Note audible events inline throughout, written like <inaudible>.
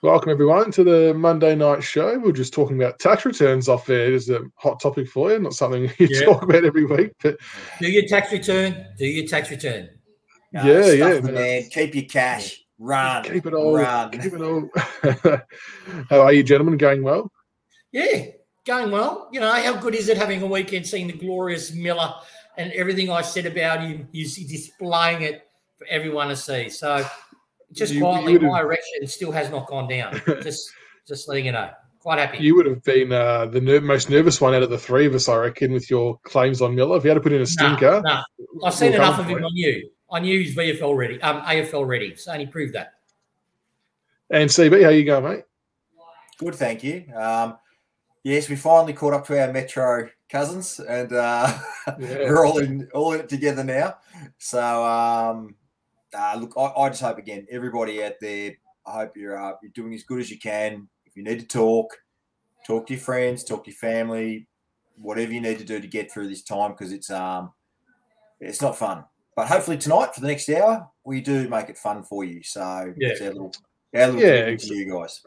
Welcome everyone to the Monday night show. We are just talking about tax returns off there. It's a hot topic for you, not something <laughs> you yeah. talk about every week. But do your tax return. Do your tax return. No, yeah, yeah. Man. Uh, keep your cash. Run. Keep it all. Run. <laughs> Keep it all. <laughs> how are you, gentlemen? Going well? Yeah, going well. You know, how good is it having a weekend seeing the glorious Miller and everything I said about him? He's displaying it for everyone to see. So just you, quietly, you my erection still has not gone down. <laughs> just, just letting you know. Quite happy. You would have been uh, the ner- most nervous one out of the three of us, I reckon, with your claims on Miller. If you had to put in a stinker, nah, nah. I've seen enough of him on you. I knew he's VFL ready, um, AFL ready. So he proved that. And CB, how you going, mate? Good, thank you. Um, yes, we finally caught up to our Metro cousins, and uh, <laughs> yeah. we're all in all in it together now. So um, uh, look, I, I, just hope again, everybody out there, I hope you're uh, you're doing as good as you can. If you need to talk, talk to your friends, talk to your family, whatever you need to do to get through this time because it's um it's not fun. But hopefully tonight for the next hour, we do make it fun for you. So yeah, our little, our little yeah, exactly. you guys.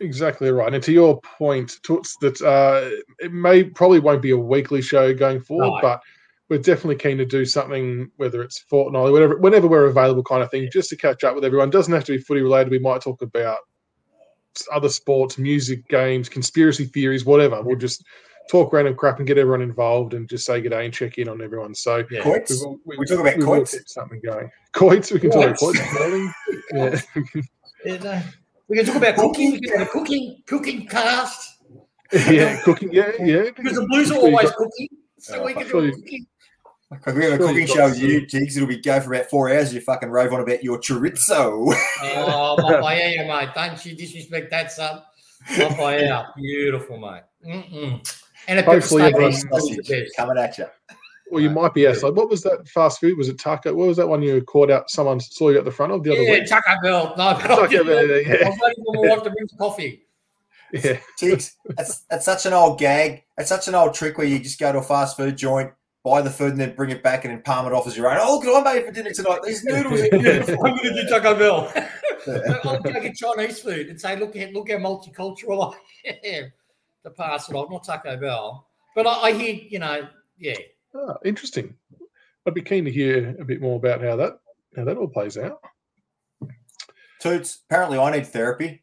Exactly right. And to your point, Toots, that uh, it may probably won't be a weekly show going forward, no. but we're definitely keen to do something, whether it's fortnightly, whatever, whenever we're available, kind of thing, yeah. just to catch up with everyone. Doesn't have to be footy related. We might talk about other sports, music, games, conspiracy theories, whatever. We'll just talk random crap and get everyone involved and just say good day and check in on everyone. So yeah. we, we, we, talk about we coits. something going. Coits. We can talk about coits. yeah. Uh, we can talk about cooking. We can have a cooking cooking cast. <laughs> Yeah, cooking. Yeah, yeah. Because the Blues are always cooking, so we can do cooking. Because we have a cooking show with you, Jigs. It'll be go for about four hours. You fucking rave on about your chorizo. oh, papaya, mate. Don't you disrespect that, son. <laughs> Papaya. Beautiful, mate. Mm-mm. And a Hopefully sausage coming at you. Well, you might be asked, like, what was that fast food? Was it Taco? What was that one you caught out? Someone saw you at the front of the other yeah, week? Taco Bell. No, <laughs> but Taco Bell, yeah. I was waiting for my wife to bring coffee. Yeah. Jigs, that's, that's such an old gag. It's such an old trick where you just go to a fast food joint, buy the food and then bring it back and then palm it off as your own. Oh, look I made for dinner tonight. These noodles are <laughs> beautiful. I'm going to do Taco Bell. I'll go get Chinese food and say, look, at look how multicultural I am to pass it off. Not Taco Bell. But I, I hear, you know, yeah. Oh, interesting. I'd be keen to hear a bit more about how that how that all plays out. Toots, apparently I need therapy.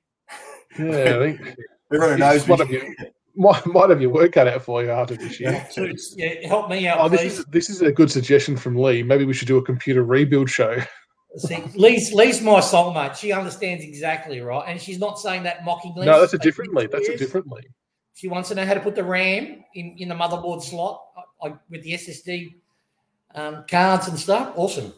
Yeah, I think <laughs> everyone knows me might, might have your work cut out for you after this year. yeah, help me out. Oh, this is this is a good suggestion from Lee. Maybe we should do a computer rebuild show. See, Lee's Lee's my soulmate. She understands exactly right, and she's not saying that mockingly. No, that's a different Lee. That's a different Lee. She wants to know how to put the RAM in, in the motherboard slot uh, with the SSD um, cards and stuff. Awesome.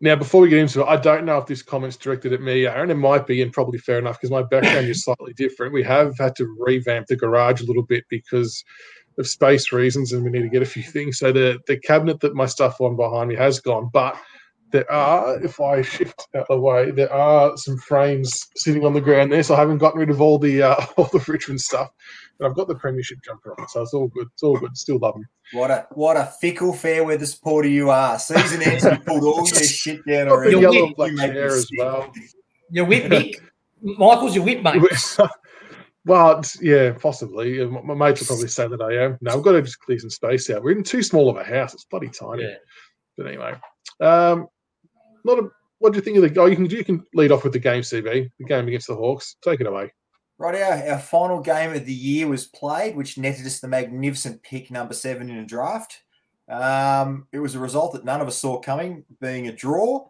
Now, before we get into it, I don't know if this comment's directed at me, Aaron. It might be, and probably fair enough because my background is slightly different. We have had to revamp the garage a little bit because of space reasons, and we need to get a few things. So the the cabinet that my stuff on behind me has gone, but there are, if I shift out the way, there are some frames sitting on the ground there. So I haven't gotten rid of all the uh, <laughs> all the Richmond stuff. But I've got the premiership jumper on, so it's all good. It's all good. Still love them. What a what a fickle fair weather supporter you are. Season ends, you pulled all your <laughs> shit down already. Your yellow black hair as well. Your whip, Mick. Michael's your whip, mate. <laughs> well, yeah, possibly. My mates will probably say that I am. No, I've got to just clear some space out. We're in too small of a house. It's bloody tiny. Yeah. But anyway, um, not a. What do you think of the? Oh, you can you can lead off with the game, CB. The game against the Hawks. Take it away. Right, our, our final game of the year was played, which netted us the magnificent pick number seven in a draft. Um, it was a result that none of us saw coming, being a draw.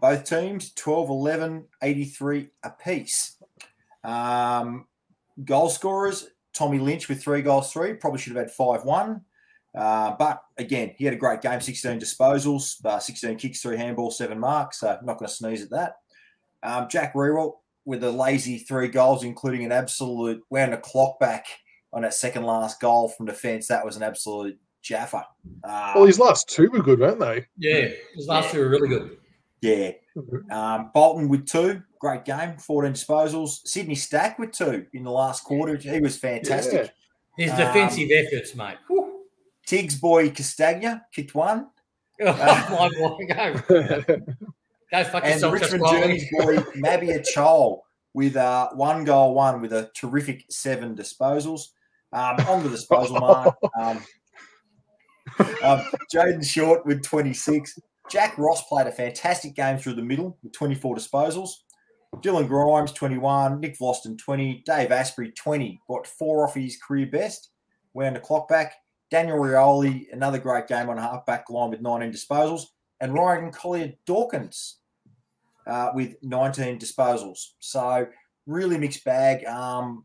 Both teams 12 11, 83 apiece. Um, goal scorers Tommy Lynch with three goals, three, probably should have had 5 1. Uh, but again, he had a great game 16 disposals, uh, 16 kicks, three handballs, seven marks. So, I'm not going to sneeze at that. Um, Jack Riewoldt with a lazy three goals, including an absolute wound the clock back on that second last goal from defence. That was an absolute jaffa. Uh, well, his last two were good, weren't they? Yeah, his last yeah. two were really good. Yeah. Um, Bolton with two, great game, 14 disposals. Sydney Stack with two in the last quarter. He was fantastic. Yeah. His defensive um, efforts, mate. Whew. Tiggs boy Castagna kicked one. <laughs> Oh, uh, my boy, go. <laughs> Go fuck and yourself. Richmond Journeys boy <laughs> Mabior Chol with uh, one goal, one with a terrific seven disposals. Um, on the disposal mark, um, um, Jayden Short with 26. Jack Ross played a fantastic game through the middle with 24 disposals. Dylan Grimes, 21. Nick Vlastuin, 20. Dave Astbury, 20. Got four off his career best. Wound the clock back. Daniel Rioli, another great game on a half-back line with 19 disposals. And Ryan Collier Dawkins uh, with 19 disposals. So really mixed bag. Um,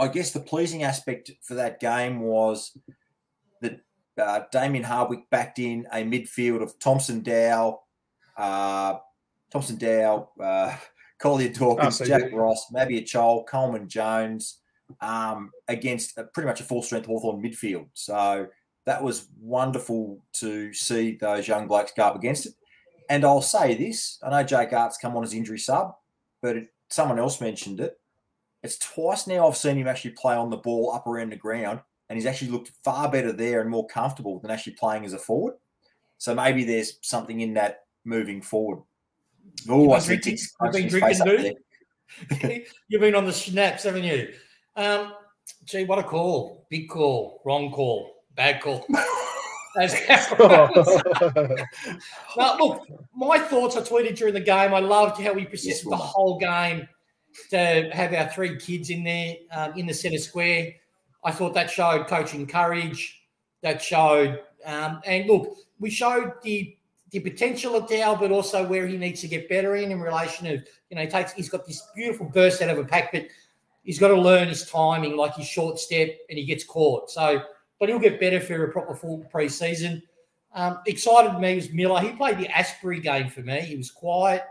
I guess the pleasing aspect for that game was that uh, Damien Hardwick backed in a midfield of Thomson Dow, uh, Thomson Dow, uh, <laughs> Collier Dawkins, oh, Jack Ross, Mabior Chol, Coleman Jones, um, against a, pretty much a full strength Hawthorn midfield. So that was wonderful to see those young blokes go up against it. And I'll say this I know Jake Aarts come on as injury sub, but it, someone else mentioned it. It's twice now I've seen him actually play on the ball up around the ground, and he's actually looked far better there and more comfortable than actually playing as a forward. So maybe there's something in that moving forward. Oh, I see You've been drinking. <laughs> You've been on the snaps, haven't you? Um, gee, what a call! Big call, wrong call, bad call. <laughs> <laughs> <laughs> now, look, my thoughts I tweeted during the game. I loved how we persisted yes, the whole game to have our three kids in there um, in the centre square. I thought that showed coaching courage. That showed, um, and look, we showed the the potential of Dow, but also where he needs to get better in in relation of you know he takes he's got this beautiful burst out of a pack, but he's got to learn his timing, like his short step, and he gets caught. So, but he'll get better for a proper full preseason. Um, excited me was Miller. He played the Astbury game for me. He was quiet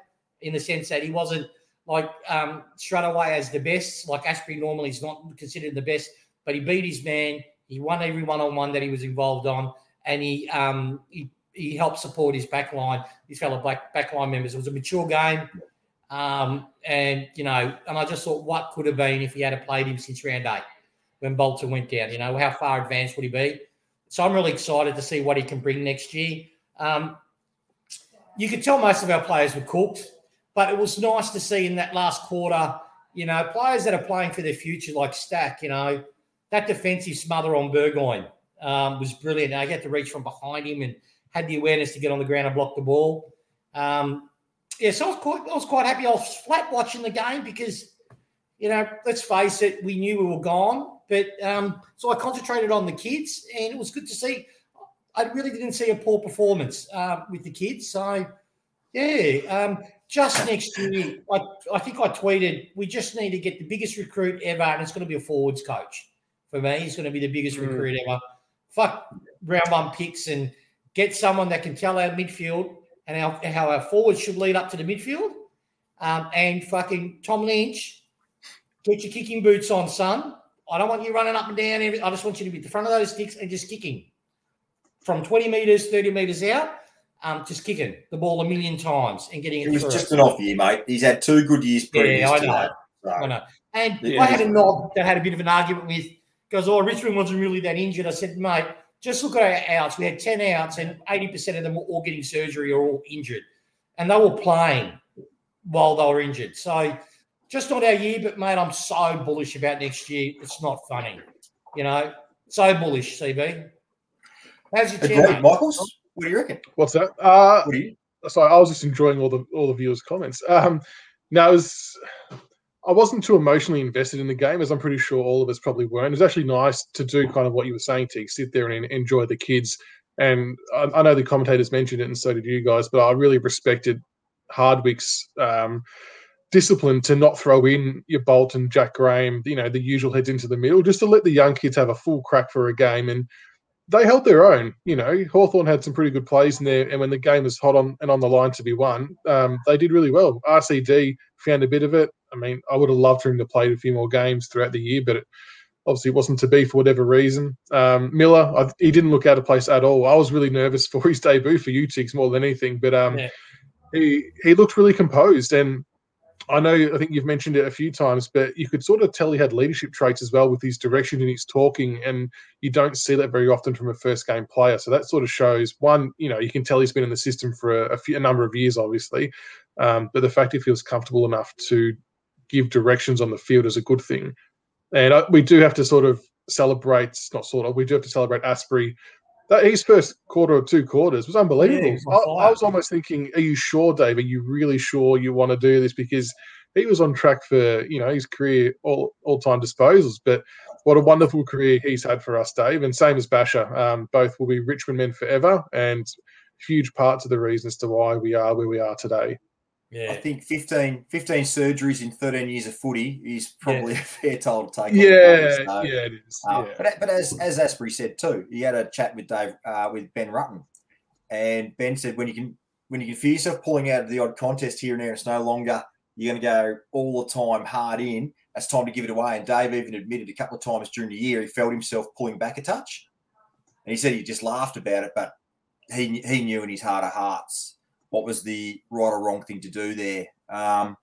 in the sense that he wasn't like um, straight away as the best. Like Astbury normally is not considered the best, but he beat his man. He won every one on one that he was involved on, and he um, he he helped support his backline, his fellow back backline members. It was a mature game. Um, and you know, and I just thought what could have been if he had played him since round eight when Bolton went down. You know, how far advanced would he be? So I'm really excited to see what he can bring next year. Um, you could tell most of our players were cooked, but it was nice to see in that last quarter, you know, players that are playing for their future like Stack, you know, that defensive smother on Burgoyne um, was brilliant. I get to reach from behind him and had the awareness to get on the ground and block the ball. Um, yeah, so I was quite, I was quite happy. I was flat watching the game because, you know, let's face it, we knew we were gone. But um, so I concentrated on the kids, and it was good to see. I really didn't see a poor performance uh, with the kids. So, yeah, um, just next year, I, I think I tweeted, we just need to get the biggest recruit ever, and it's going to be a forwards coach. For me, he's going to be the biggest mm. recruit ever. Fuck round one picks and get someone that can tell our midfield and our, how our forwards should lead up to the midfield. Um, and fucking Tom Lynch, get your kicking boots on, son. I don't want you running up and down. Every, I just want you to be at the front of those sticks and just kicking from 20 meters, 30 meters out. Um, just kicking the ball a million times and getting it. It was just an off year, mate. He's had two good years previous. Yeah, I know. So. I know. And yeah, I had a knob that had a bit of an argument with. Goes, oh, Richmond wasn't really that injured. I said, mate, just look at our outs. We had 10 outs, and 80% of them were all getting surgery or all injured. And they were playing while they were injured. So just not our year, but mate, I'm so bullish about next year. It's not funny. You know, so bullish, CB. How's your team? Michaels? What do you reckon? What's that? Uh, what you? Sorry, I was just enjoying all the all the viewers' comments. Um, now, it was I wasn't too emotionally invested in the game, as I'm pretty sure all of us probably weren't. It was actually nice to do kind of what you were saying, to sit there and enjoy the kids. And I, I know the commentators mentioned it, and so did you guys, but I really respected Hardwick's um, discipline to not throw in your Bolton, Jack Graham, you know, the usual heads into the middle, just to let the young kids have a full crack for a game. And they held their own. You know, Hawthorn had some pretty good plays in there, and when the game was hot on and on the line to be won, um, they did really well. RCD found a bit of it. I mean, I would have loved for him to play a few more games throughout the year, but it obviously wasn't to be for whatever reason. Um, Miller, I, he didn't look out of place at all. I was really nervous <laughs> for his debut for UTIX more than anything, but um, yeah. he he looked really composed and. I know, I think you've mentioned it a few times, but you could sort of tell he had leadership traits as well with his direction and his talking, and you don't see that very often from a first game player. So that sort of shows one, you know, you can tell he's been in the system for a, a, few, a number of years, obviously, um, but the fact he feels comfortable enough to give directions on the field is a good thing. And uh, we do have to sort of celebrate, not sort of, we do have to celebrate Astbury. That his first quarter or two quarters was unbelievable. Yeah, I, I was almost thinking, are you sure, Dave? Are you really sure you want to do this? Because he was on track for you know his career all all time disposals. But what a wonderful career he's had for us, Dave. And same as Basher. Um, both will be Richmond men forever, and huge parts of the reasons to why we are where we are today. Yeah. I think 15, 15 surgeries in 13 years of footy is probably yeah. <laughs> a fair toll to take. Yeah, so, yeah, it is. Um, yeah. But, but as, as Astbury said too, he had a chat with Dave, uh, with Ben Rutten. And Ben said, when you can when you can feel yourself pulling out of the odd contest here and there, it's no longer you're going to go all the time hard in. It's time to give it away. And Dave even admitted a couple of times during the year he felt himself pulling back a touch. And he said he just laughed about it, but he he knew in his heart of hearts what was the right or wrong thing to do there. Um,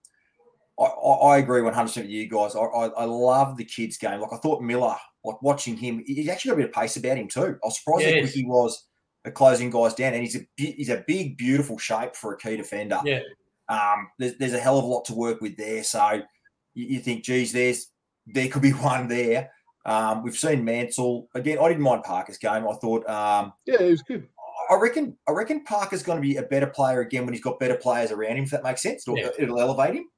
I, I, agree 100% with you guys. I, I, I, love the kids' game. Like I thought Miller, like watching him, he's actually got a bit of pace about him too. I was surprised yes. how quick he was at closing guys down, and he's a he's a big, beautiful shape for a key defender. Yeah. Um, there's, there's a hell of a lot to work with there. So you, you think, geez, there's there could be <laughs> one there. Um, we've seen Mansell again. I didn't mind Parker's game. I thought, um, yeah, it was good. I reckon I reckon Parker's going to be a better player again when he's got better players around him. If that makes sense, it'll, yeah. it'll elevate him.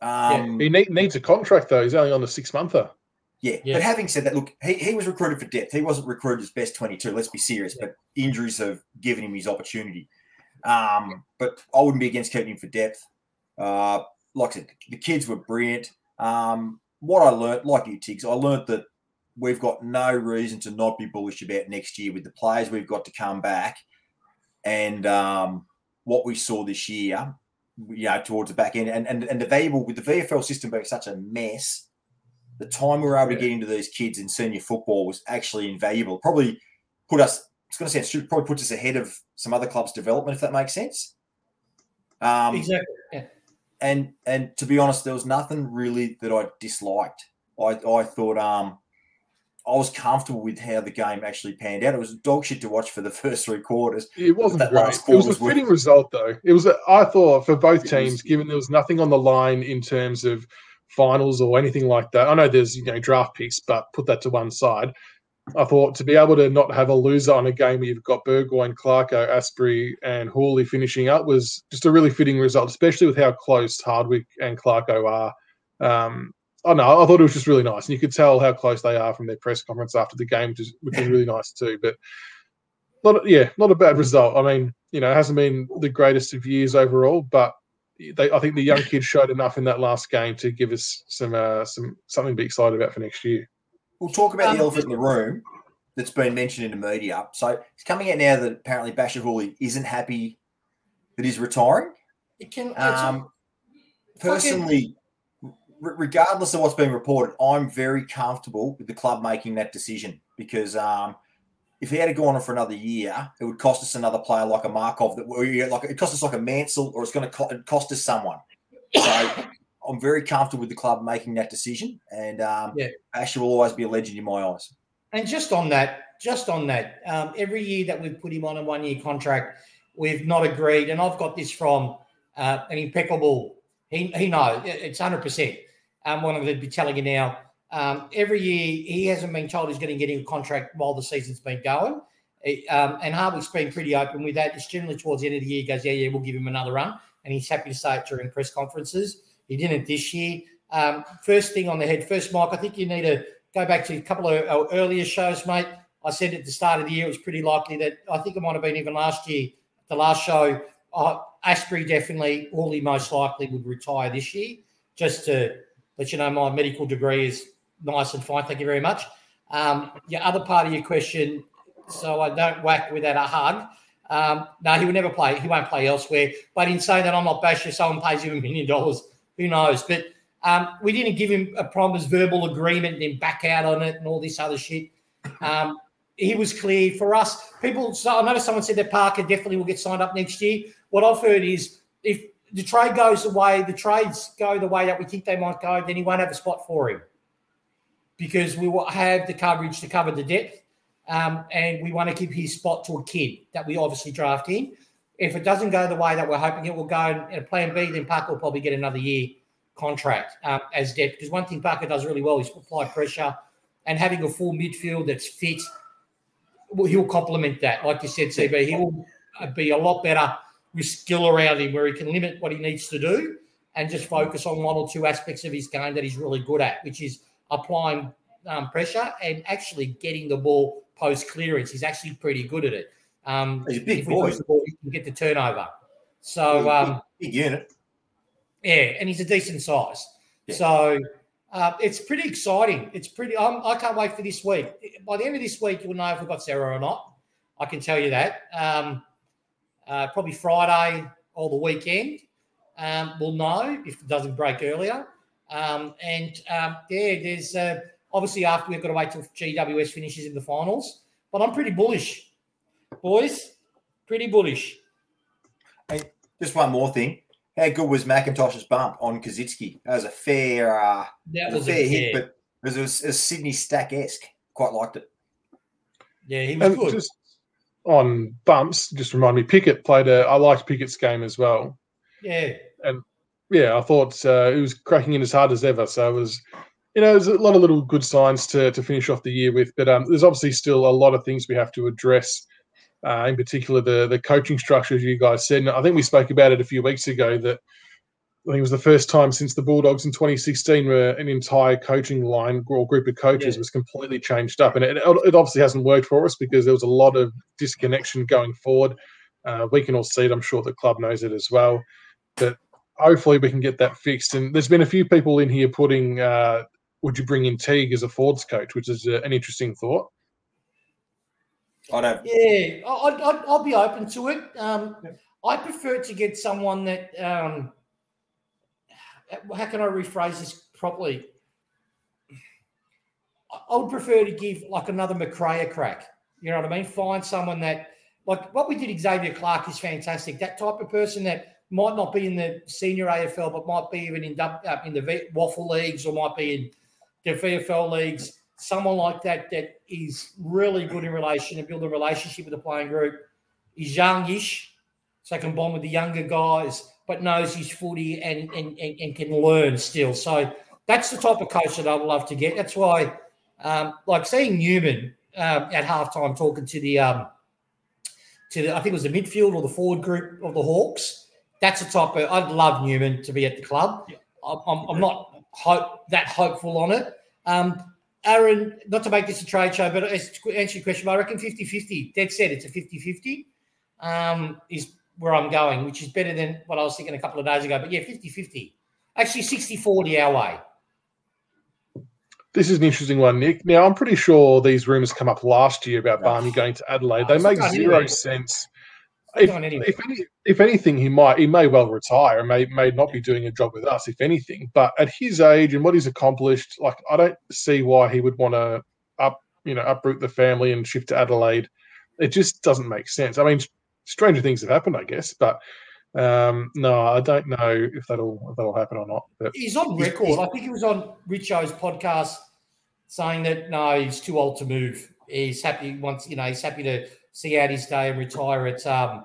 Um, yeah. He need, needs a contract though. He's only on a six monther. Yeah. yeah. but having said that, look, he, he was recruited for depth. He wasn't recruited as best twenty-two. Let's be serious. But injuries have given him his opportunity. Um, but I wouldn't be against keeping him for depth. Uh, like I said, the kids were brilliant. Um, what I learned, like you, Tiggs, I learned that we've got no reason to not be bullish about next year with the players we've got to come back and um, what we saw this year, you know, towards the back end and, and, and the valuable with the VFL system being such a mess, the time we were able to get into these kids in senior football was actually invaluable. Probably put us, it's going to sound stupid, probably puts us ahead of some other clubs' development, if that makes sense. Um, exactly. Yeah. And and to be honest, there was nothing really that I disliked. I, I thought um, I was comfortable with how the game actually panned out. It was dog shit to watch for the <laughs> first three quarters. It wasn't great. It was a fitting result, though. It was. A, I thought for both teams, was, given there was nothing on the line in terms of finals or anything like that. I know there's you know draft picks, but put that to one side. I thought to be able to not have a loser on a game where you've got Burgoyne, Clarko, Astbury, and Hawley finishing up was just a really fitting result, especially with how close Hardwick and Clarko are. Um, oh no, I thought it was just really nice, and you could tell how close they are from their press conference after the game, which, is, which was really nice too. But not, yeah, not a bad result. I mean, you know, it hasn't been the greatest of years overall, but they, I think the young kids showed enough in that last game to give us some, uh, some something to be excited about for next year. We'll talk about um, the elephant in the room that's been mentioned in the media. So it's coming out now that apparently Bachar Houli isn't happy that he's retiring. It can um, personally regardless of what's being reported, I'm very comfortable with the club making that decision because um, if he had to go on for another year, it would cost us another player like a Markov that like it cost us like a Mansell or it's going to cost us someone. So <coughs> I'm very comfortable with the club making that decision, and um, yeah, Asher will always be a legend in my eyes. And just on that, just on that, um, every year that we've put him on a one-year contract, we've not agreed, and I've got this from uh, an impeccable. He, he knows it's hundred percent um, one of them be telling you now. Um, every year, he hasn't been told he's going to get in a contract while the season's been going. um, and Hardwick's been pretty open with that. It's generally towards the end of the year, he goes, Yeah, yeah, we'll give him another run. And he's happy to say it during press conferences. He didn't this year. Um, first thing on the head, first, Mike, I think you need to go back to a couple of uh, earlier shows, mate. I said at the start of the year, it was pretty likely that I think it might have been even last year, the last show, uh, Astbury definitely, Hawley most likely would retire this year just to but you know, my medical degree is nice and fine. Thank you very much. Um, your other part of your question, so I don't whack without a hug. Um, no, he would never play. He won't play elsewhere. But in saying that, I'm not bashing. Someone pays him a million dollars. Who knows? But um, we didn't give him a promise, verbal agreement, and then back out on it and all this other shit. Um, he was clear for us. People, so I noticed someone said that Parker definitely will get signed up next year. What I've heard is if the trade goes the way the trades go the way that we think they might go, then he won't have a spot for him because we will have the coverage to cover the depth, um, and we want to keep his spot to a kid that we obviously draft in. If it doesn't go the way that we're hoping it will go in a plan B, then Parker will probably get another year contract um, as depth. Because one thing Parker does really well is apply pressure and having a full midfield that's fit. Well, he'll complement that. Like you said, CB, he will be a lot better with skill around him where he can limit what he needs to do and just focus on one or two aspects of his game that he's really good at, which is applying um, pressure and actually getting the ball post clearance. He's actually pretty good at it. Um, he's a big boy. The ball, he can get the turnover. So, um, big unit. Yeah, and he's a decent size. Yeah. So uh, it's pretty exciting. It's pretty. I'm, I can not wait for this week. By the end of this week, you'll know if we've got Sarah or not. I can tell you that. Um, uh, probably Friday or the weekend, um, we'll know if it doesn't break earlier. Um, and um, yeah, there's uh, obviously after we've got to wait till GWS finishes in the finals. But I'm pretty bullish, boys. Pretty bullish. Hey, just one more thing. How good was McIntosh's bump on Koschitzke? That was a fair, uh, that was a fair hit, but it was, a Sydney stack esque. Quite liked it. Yeah, he was and good. Just on bumps, just remind me, Pickett played a. I liked Pickett's game as well. Yeah, and yeah, I thought uh, he was cracking in as hard as ever. So it was, you know, there's a lot of little good signs to to finish off the year with. But um, there's obviously still a lot of things we have to address uh, in particular the the coaching structure, as you guys said. And I think we spoke about it a few weeks ago that I think it was the first time since the Bulldogs in 2016 where an entire coaching line or group of coaches yeah. was completely changed up. And it, it obviously hasn't worked for us because there was a lot of disconnection going forward. Uh, we can all see it. I'm sure the club knows it as well. But hopefully we can get that fixed. And there's been a few people in here putting, uh, would you bring in Teague as a Fords coach, which is a, an interesting thought. I don't. Yeah, I'd, I'd, I'll be open to it. Um, yeah. I prefer to get someone that. Um, how can I rephrase this properly? I would prefer to give like another McRae a crack. You know what I mean? Find someone that, like what we did, Xavier Clarke is fantastic. That type of person that might not be in the senior AFL, but might be even in, uh, in the waffle leagues or might be in the VFL leagues someone like that that is really good in relation and build a relationship with the playing group. He's youngish, so can bond with the younger guys, but knows his footy and, and, and, and can learn still. So that's the type of coach that I'd love to get. That's why, um, like seeing Newman um, at halftime talking to the um, to the, I think it was the midfield or the forward group of the Hawks. That's the type of I'd love Newman to be at the club. I'm, I'm not hope that hopeful on it. Um, Aaron, not to make this a trade show, but to answer your question, I reckon 50 50. Dead set, it's a 50 50 um, is where I'm going, which is better than what I was thinking a couple of days ago. But yeah, 50 50. Actually, 60 40 our way. This is an interesting one, Nick. Now, I'm pretty sure these rumours come up last year about Barney going to Adelaide. They make zero sense if, if, any, if, anything, he might he may well retire, and may may not be doing a job with us, if anything. But at his age and what he's accomplished, like I don't see why he would want to up you know uproot the family and shift to Adelaide. It just doesn't make sense. I mean, stranger things have happened, I guess, but um, no, I don't know if that'll if that'll happen or not. But he's on record. He's, I think he was on Richo's podcast saying that no, he's too old to move. He's happy once you know he's happy to see out his day and retire at um,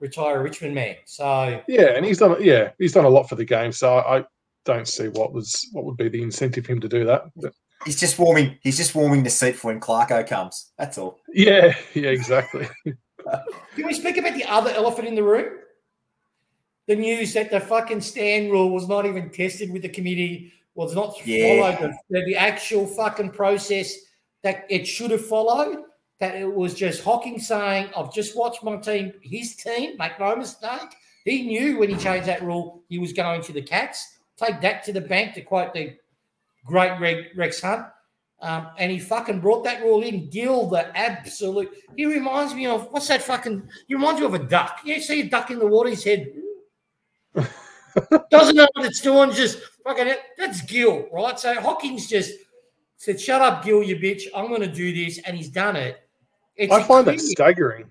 retire Richmond man. So yeah, and he's done yeah he's done a lot for the game. So I don't see what was what would be the incentive for him to do that. But, he's just warming. He's just warming the seat for when Clarko comes. That's all. Yeah, yeah, exactly. <laughs> <laughs> Can we speak about the other elephant in the room? The news that the fucking stand rule was not even tested with the committee, was not yeah. followed the, the actual fucking process that it should have followed that it was just Hocking saying, I've just watched my team, his team, make no mistake. He knew when he changed that rule, he was going to the Cats. Take that to the bank, to quote the great Rex Hunt. Um, and he fucking brought that rule in. Gill, the absolute. He reminds me of what's that fucking? He reminds me of a duck. You see a duck in the water, his head <laughs> doesn't know what it's doing. Just fucking. It. That's Gill, right? So Hocking's just said, "Shut up, Gill, you bitch. I'm going to do this," and he's done it. It's I find that staggering.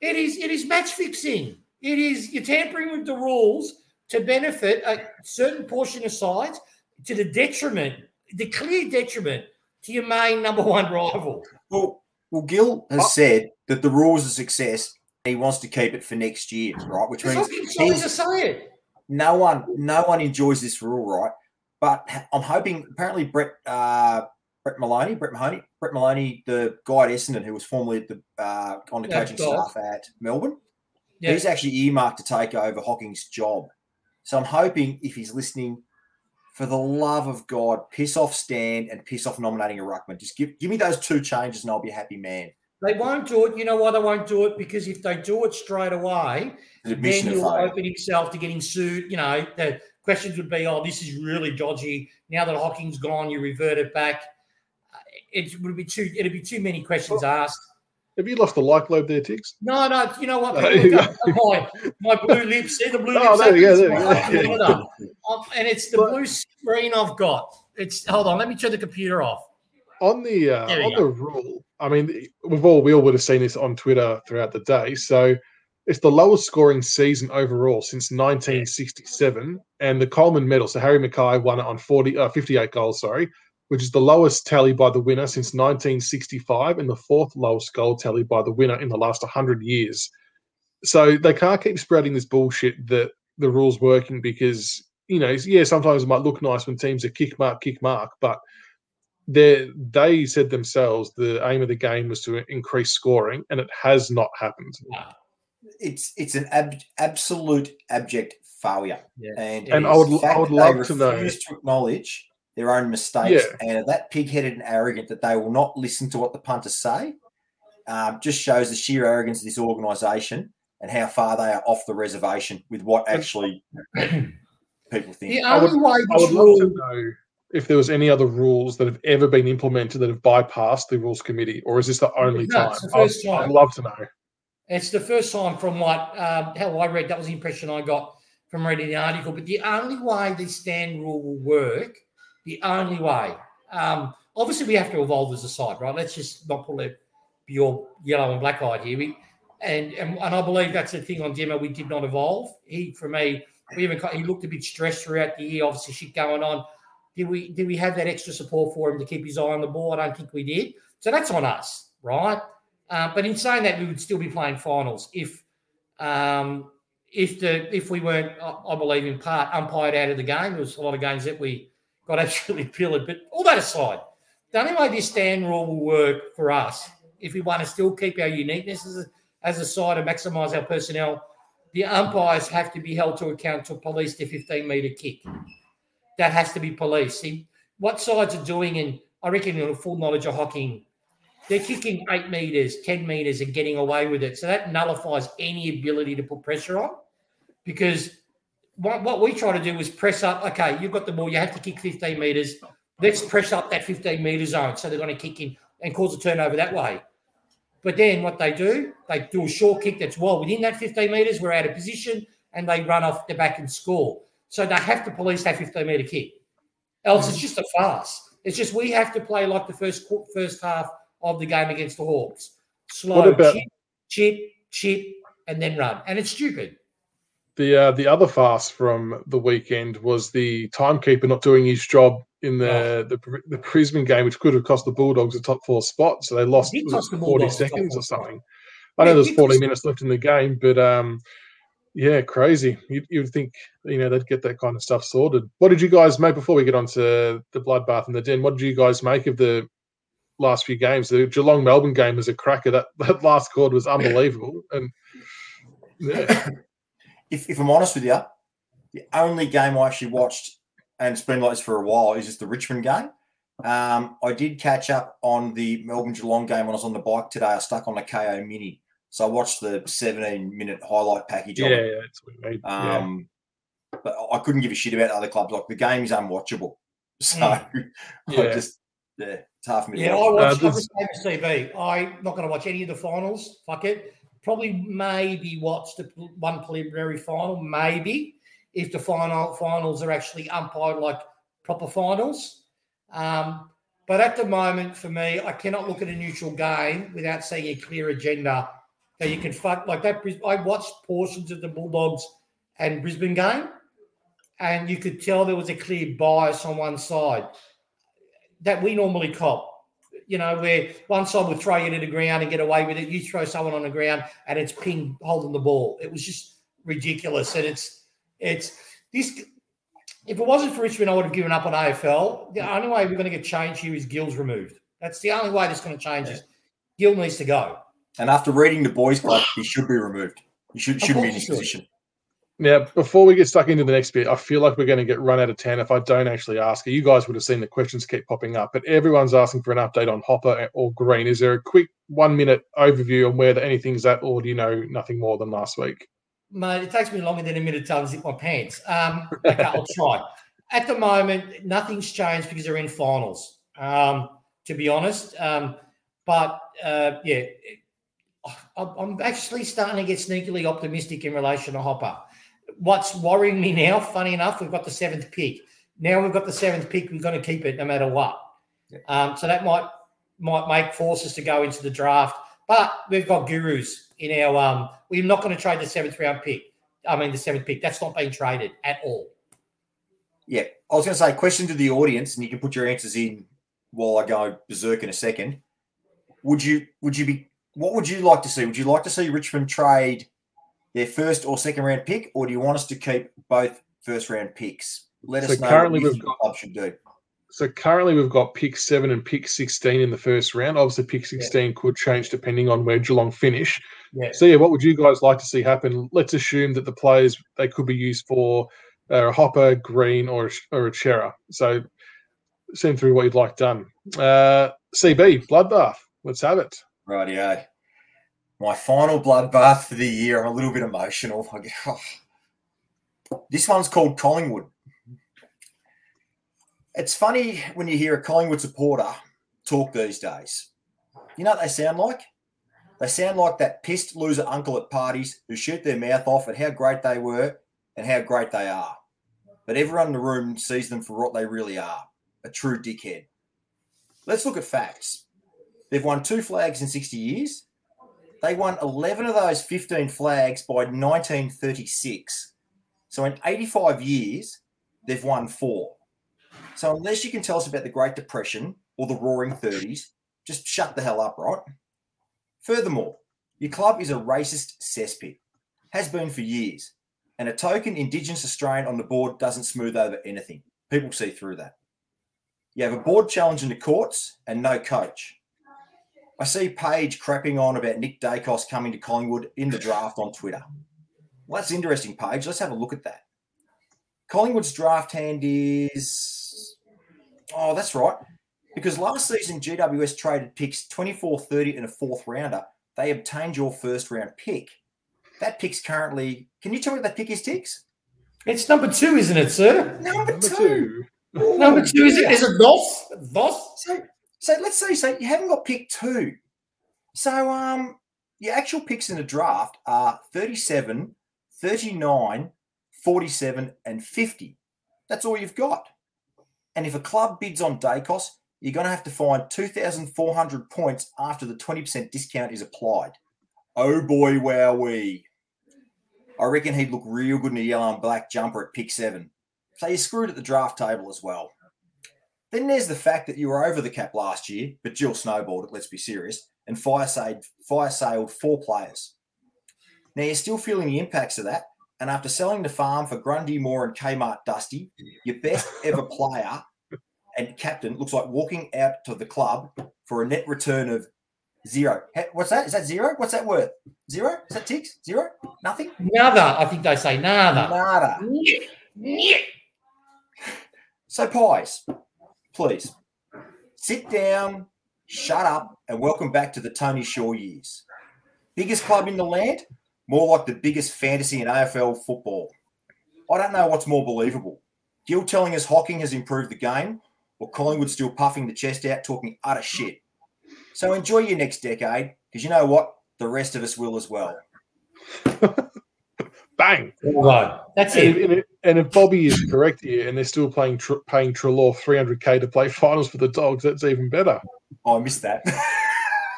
It is. It is match fixing. It is you're tampering with the rules to benefit a certain portion of sides to the detriment, the clear detriment to your main number one rival. Well, well, Gill has oh. said that the rules are success. He wants to keep it for next year, right? Which means he's to say it. no one, no one enjoys this rule, right? But I'm hoping. Apparently, Brett uh, Brett Maloney, Brett Mahoney, Brett Maloney, the guy at Essendon who was formerly at the uh, on the Yeah, coaching staff at Melbourne. Yeah. He's actually earmarked to take over Hocking's job. So I'm hoping if he's listening, for the love of God, piss off Stan and piss off nominating a ruckman. Just give give me those two changes and I'll be a happy man. They won't do it. You know why they won't do it? Because if they do it straight away, The then of he'll failure. open himself to getting sued. You know, the questions would be, "Oh, this is really dodgy." Now that Hocking's gone, you revert it back. Uh, It would be too. It'd be too many questions asked. Have you lost the like lobe there, Tiggs? No, no. You know what? People <laughs> you go, "Oh, my, my blue lips. See the blue <laughs> Oh, lips. there you go, there you go. fucking Yeah. monitor. Um, and it's the But- blue screen I've got. It's hold on. Let me turn the computer off. on the uh, on go. the rule, I mean, we've all we all would have seen this on Twitter throughout the day. So it's the lowest scoring season overall since 1967, and the Coleman Medal. So Harry McKay won it on 40, uh, 58 goals, sorry, which is the lowest tally by the winner since 1965, and the fourth lowest goal tally by the winner in the last 100 years. So they can't keep spreading this bullshit that the rules working because you know, yeah, sometimes it might look nice when teams are kick mark, kick mark, but they they said themselves the aim of the game was to increase scoring, and it has not happened. It's it's an ab- absolute abject failure. Yeah. And, It And I would I would love to know. refuse to acknowledge their own mistakes Yeah. and are that pig-headed and arrogant that they will not listen to what the punters say. Um, just shows the sheer arrogance of this organisation and how far they are off the reservation with what actually <clears throat> people think. The I would- way I would love to know if there was any other rules that have ever been implemented that have bypassed the rules committee, or is this the only No, time? it's the first I'd, I'd time. love to know. It's the first time from what um, how I read. That was the impression I got from reading the article. But the only way the stand rule will work, the only way. Um, obviously, we have to evolve as a side, right? Let's just not pull it all yellow and black eyed here. We, and, and and I believe that's the thing on Dimma. We did not evolve. He, for me, we even he looked a bit stressed throughout the year. Obviously, shit going on. Did we did we have that extra support for him to keep his eye on the ball? I don't think we did. So that's on us, right? Uh, but in saying that, we would still be playing finals if um, if the if we weren't, I I believe, in part umpired out of the game. There was a lot of games that we got absolutely pillared. But all that aside, the only way this stand rule will work for us, if we want to still keep our uniqueness as a, as a side and maximise our personnel, the umpires have to be held to account to police the 15 metre kick. That has to be policed. See, what sides are doing, and I reckon in full knowledge of Hocking, they're kicking eight meters, 10 meters, and getting away with it. So that nullifies any ability to put pressure on because what, what we try to do is press up. Okay, you've got the ball, you have to kick 15 meters. Let's press up that 15 meter zone. So they're going to kick in and cause a turnover that way. But then what they do, they do a short kick that's well within that 15 meters. We're out of position and they run off the back and score. So they have to police that 15 meter kick. Else it's mm. just a farce. It's just we have to play like the first first half of the game against the Hawks. Slow, about- chip, chip, chip, and then run. And it's stupid. The uh, the other farce from the weekend was the timekeeper not doing his job in the the, the Brisbane game, which could have cost the Bulldogs a top four spot. So they lost did was it cost the 40 Bulldogs a top seconds or something. I know there's 40 minutes left in the game, but um, yeah, crazy. You, you'd think you know they'd get that kind of stuff sorted. What did you guys make before we get on to the bloodbath and the den? What did you guys make of the last few games? The Geelong Melbourne game was a cracker. That that last quarter was unbelievable, and yeah. <laughs> if, if I'm honest with you, the only game I actually watched, and it's been like this for a while, is just the Richmond game. Um, I did catch up on the Melbourne Geelong game when I was on the bike today. I stuck on a Kayo Mini, so I watched the 17 minute highlight package. yeah, of yeah, that's what we made. yeah. Um, But I couldn't give a shit about other clubs. Like the game is unwatchable, <laughs> so Mm. <laughs> I Yeah. just yeah, it's hard for me. Yeah, I watch. watched Uh, this- CB. I'm not going to watch any of the finals. Fuck it. Probably maybe watch the one preliminary final. Maybe if the final finals are actually umpired like proper finals. Um, but at the moment, for me, I cannot look at a neutral game without seeing a clear agenda that you can fuck like that. I watched portions of the Bulldogs and Brisbane game, and you could tell there was a clear bias on one side that we normally cop. You know, where one side would throw you to the ground and get away with it. You throw someone on the ground and it's ping holding the ball. It was just ridiculous. And it's it's this. If it wasn't for Richmond, I would have given up on AFL. The only way we're going to get change here is Gill's removed. That's the only way this going to change. Is Gill needs to go. And after reading the boys' club, he should be removed. He should shouldn't be in this should. position. Now, before we get stuck into the next bit, I feel like we're going to get run out of town if I don't actually ask. You guys would have seen the questions keep popping up, but everyone's asking for an update on Hopper or Green. Is there a quick one minute overview on where anything's at, or do you know nothing more than last week? Mate, it takes me longer than a minute to unzip my pants. Um, okay, I'll try. At the moment, nothing's changed because they're in finals. Um, to be honest, um, but uh, yeah, I'm actually starting to get sneakily optimistic in relation to Hopper. What's worrying me now, funny enough, we've got the seventh pick. Now we've got the seventh pick. We're going to keep it no matter what. Um, so that might might make force us to go into the draft. But we've got gurus in our. Um, we're not going to trade the seventh round pick. I mean, the seventh pick. That's not being traded at all. Yeah, I was going to say question to the audience, and you can put your answers in while I go berserk in a second. Would you would you be what would you like to see? Would you like to see Richmond trade their first or second round pick, or do you want us to keep both first round picks? Let So us know currently what we've club should do. So currently we've got pick seven and pick 16 in the first round. Obviously, pick 16 could change depending on where Geelong finish. Yeah. So, yeah, what would you guys like to see happen? Let's assume that the players they could be used for uh, a Hopper, Green, or a, or a Chera. So, send through what you'd like done. Uh, CB, Bloodbath. Let's have it. Rightio. My final bloodbath for the year. I'm a little bit emotional. Get- oh. This one's called Collingwood. It's funny when you hear a Collingwood supporter talk these days. You know what they sound like? They sound like that pissed loser uncle at parties who shoot their mouth off at how great they were and how great they are. But everyone in the room sees them for what they really are a true dickhead. Let's look at facts. They've won two flags in 60 years. They won 11 of those 15 flags by 1936. So in 85 years, they've won four. So unless you can tell us about the Great Depression or the Roaring 30s, just shut the hell up, right? Furthermore, your club is a racist cesspit, has been for years, and a token Indigenous Australian on the board doesn't smooth over anything. People see through that. You have a board challenge in the courts and no coach. I see Page crapping on about Nick Daicos coming to Collingwood in the draft on Twitter. Well, that's interesting, Page. Let's have a look at that. Collingwood's draft hand is. Oh, that's right. Because last season, GWS traded picks 24, 30, and a fourth rounder. They obtained your first round pick. That pick's currently. Can you tell me what that pick is, Tiggs? It's number two, isn't it, sir? Number, Number two. two. Ooh, Number two is it? yeah. Is it Voss? Voss? So, so let's say, so you haven't got pick two. So, um, your actual picks in the draft are 37, 39, 47, and 50. That's all you've got. And if a club bids on Daicos, you're going to have to find 2,400 points after the 20% discount is applied. Oh boy, wowee. I reckon he'd look real good in a yellow and black jumper at pick seven. So you're screwed at the draft table as well. Then there's the fact that you were over the cap last year, but Gill snowballed it, let's be serious, and fire sailed, fire sailed four players. Now you're still feeling the impacts of that, and after selling the farm for Grundy Moore and Kmart Dusty, your best ever player and captain looks like walking out to the club for a net return of zero. What's that? Is that zero? What's that worth? Zero? Is that ticks? Zero? Nothing? Nada. I think they say nada. Nada. Nyeh, nyeh. So, Pies, please sit down, shut up, and welcome back to the Tony Shaw years. Biggest club in the land? More like the biggest fantasy in AFL football. I don't know what's more believable. Gill telling us Hocking has improved the game, or Collingwood still puffing the chest out talking utter shit. So enjoy your next decade, because you know what? The rest of us will as well. <laughs> Bang. Right. That's And, it. And, if- Bobby is correct here, and they're still playing tr- paying Treloar 300k to play finals for the Dogs, that's even better. Oh, I missed that. <laughs>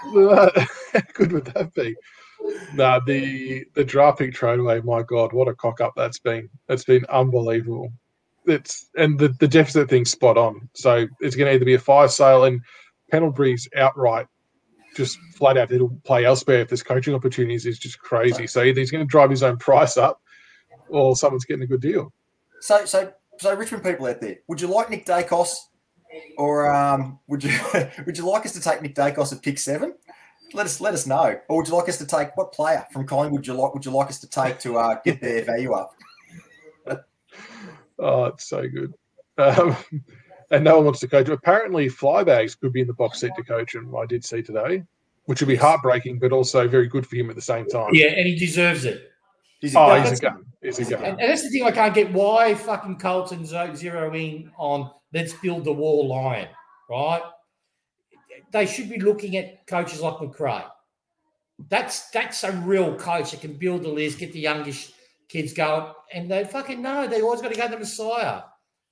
How good would that be? Nah, the the draft pick trade away. My God, what a cock up that's been. That's been unbelievable. It's and the the deficit thing's spot on. So it's going to either be a fire sale and Pendlebury's outright, just flat out. He'll play elsewhere if there's coaching opportunities. Is just crazy. So either he's going to drive his own price up, or someone's getting a good deal. So, so, so, Richmond people out there, would you like Nick Daicos, or um, would you <laughs> would you like us to take Nick Daicos at pick seven? Let us let us know, or would you like us to take what player from Collingwood would you like would you like us to take to uh, get their <laughs> value up? oh, it's so good. Um, <laughs> and no one wants to coach. Apparently, Flybags could be in the box seat to coach him. I did see today, which would be heartbreaking, but also very good for him at the same time. Yeah, and he deserves it. He's a oh, gun. he's a gun. He's a gun. And, and, that's the thing I can't get. Why fucking Carlton zeroing on let's build the wall line, right? They should be looking at coaches like McRae. That's that's a real coach that can build the list, get the youngish kids going, and they fucking know they always got to go to the Messiah.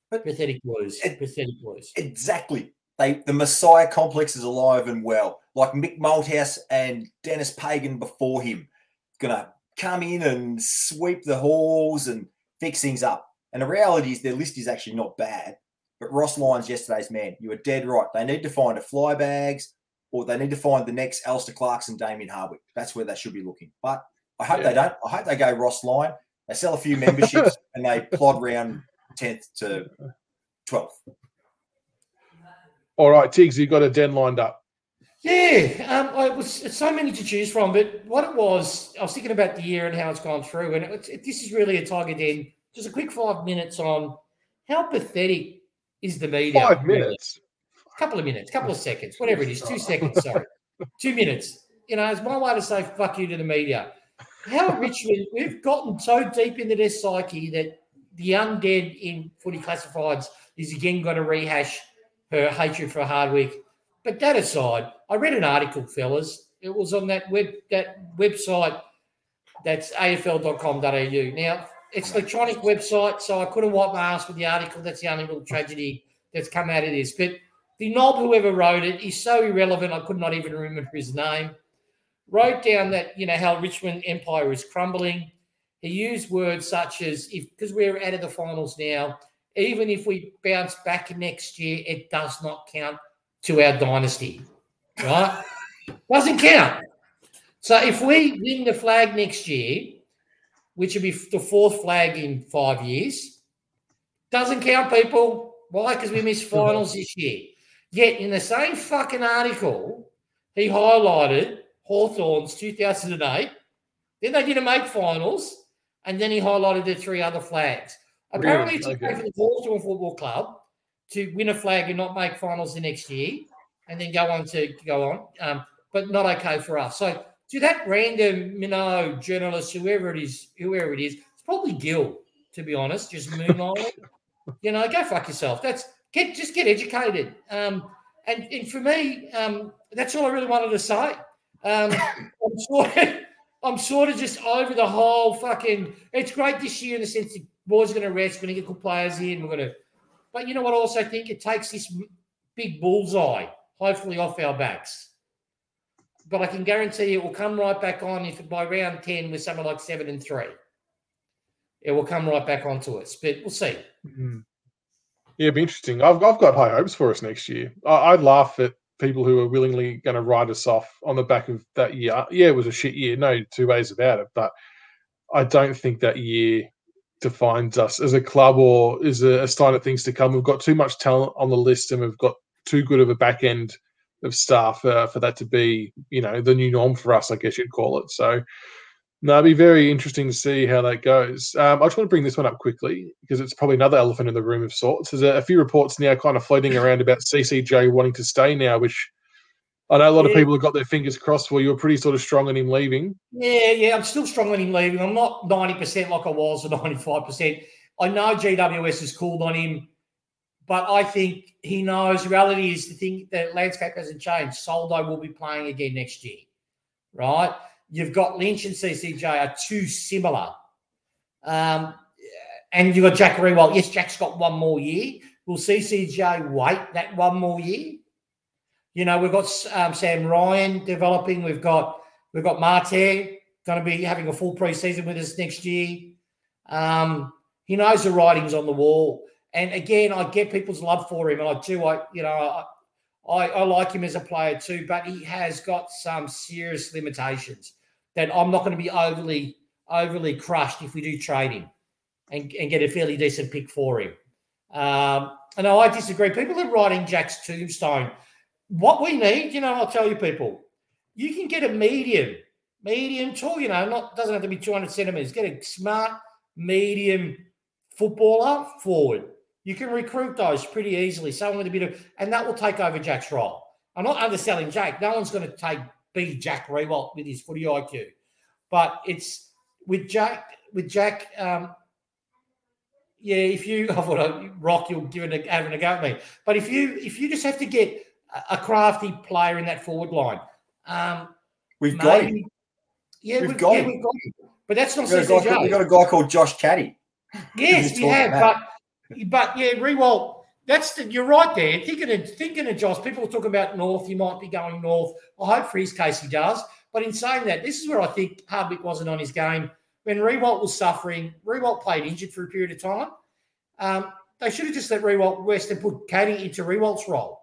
But pathetic blues. It, pathetic blues. Exactly. They the Messiah complex is alive and well. Like Mick Malthouse and Dennis Pagan before him, gonna come in and sweep the halls and fix things up. And the reality is their list is actually not bad. But Ross Lyons, yesterday's man, you are dead right. They need to find a flybags or they need to find the next Alastair Clarkson, Damien Hardwick. That's where they should be looking. But I hope yeah. they don't. I hope they go Ross Lyon. They sell a few memberships <laughs> and they plod round 10th to 12th. All right, Tiggs, you've got a den lined up. Yeah, um, I was so many to choose from, but what it was, I was thinking about the year and how it's gone through, and it, it, this is really a Tiger Den. Just a quick five minutes on how pathetic is the media. Five minutes, a couple of minutes, a couple of seconds, whatever it is, two seconds. <laughs> Sorry, two minutes. You know, it's my way to say fuck you to the media. How Richmond, we've gotten so deep into their psyche that the undead in footy classifieds is again going to rehash her hatred for Hardwick. But that aside, I read an article, fellas. It was on that web that website that's afl.com.au. Now, it's electronic website, so I couldn't wipe my ass with the article. That's the only little tragedy that's come out of this. But the knob, whoever wrote it, is so irrelevant, I could not even remember his name. Wrote down that, you know, how Richmond Empire is crumbling. He used words such as, if because we're out of the finals now, even if we bounce back next year, it does not count to our dynasty, right? Doesn't count. So if we win the flag next year, which will be the fourth flag in five years, doesn't count, people. Why? Because we missed finals this year. Yet in the same fucking article, he highlighted Hawthorn's 2008. Then they didn't make finals, and then he highlighted the three other flags. Apparently, really? it's okay for the Hawthorn Football Club to win a flag and not make finals the next year, and then go on to go on. Um, but not okay for us. So to that random, you know, journalist, whoever it is, whoever it is, it's probably Gill, to be honest, just moonlighting. <laughs> you know, go fuck yourself. That's get just get educated. Um, and, and for me, um, that's all I really wanted to say. Um, <laughs> I'm sort of, I'm sort of just over the whole fucking. It's great this year in the sense that boys are going to rest, we're going to get good players in, we're going to but you know what? I also think it takes this big bullseye, hopefully, off our backs. But I can guarantee it will come right back on if by round 10 with something like seven and three. It will come right back onto us, but we'll see. Mm-hmm. Yeah, it'd be interesting. I've, I've got high hopes for us next year. I, I'd laugh at people who are willingly going to write us off on the back of that year. Yeah, it was a shit year, no two ways about it. But I don't think that year defines us as a club or is a, a sign of things to come. We've got too much talent on the list, and we've got too good of a back end of staff uh, for that to be, you know, the new norm for us. I guess you'd call it. So. No, it'd be very interesting to see how that goes. Um, I just want to bring this one up quickly because it's probably another elephant in the room of sorts. There's a, a few reports now kind of floating <laughs> around about CCJ wanting to stay now, which I know a lot yeah. of people have got their fingers crossed for you. Were pretty sort of strong on him leaving. Yeah, yeah, I'm still strong on him leaving. I'm not 90% like I was, or 95%. I know GWS has called on him, but I think he knows reality is the thing that landscape hasn't changed. Soldo will be playing again next year, right? You've got Lynch and CCJ are too similar. Um, and you've got Jack Riewoldt. Yes, Jack's got one more year. Will CCJ wait that one more year? You know, we've got um, Sam Ryan developing. We've got we've got Mate going to be having a full preseason with us next year. Um, he knows the writings on the wall. And again, I get people's love for him, and I do. I you know I, I, like him as a player too, but he has got some serious limitations that I'm not going to be overly overly crushed if we do trade him. and, and get a fairly decent pick for him. Um, and I disagree. People are writing Jack's tombstone. What we need, you know, I'll tell you people, you can get a medium, medium tall, you know, not doesn't have to be 200 centimeters. Get a smart, medium footballer forward. You can recruit those pretty easily. Someone with a bit of, and that will take over Jack's role. I'm not underselling Jack. No one's going to take be Jack Riewoldt with his footy IQ, but it's with Jack. With Jack, um, yeah. If you, <laughs> I thought Rock, you'll give it a, having a go at me. But if you, if you just have to get a, a crafty player in that forward line, um, we've maybe, got him. Yeah, we've, got, yeah, him. we've got him. But that's not we've got, guy, we've got a guy called Josh Caddy. Yes, we have, but but yeah, Riewoldt. That's the, you're right there. Thinking of thinking of Josh. People are talking about North. He might be going North. I hope for his case he does. But in saying that, this is where I think Hardwick wasn't on his game when Riewoldt was suffering. Riewoldt played injured for a period of time. Um, they should have just let Riewoldt rest and put Caddy into Riewoldt's role.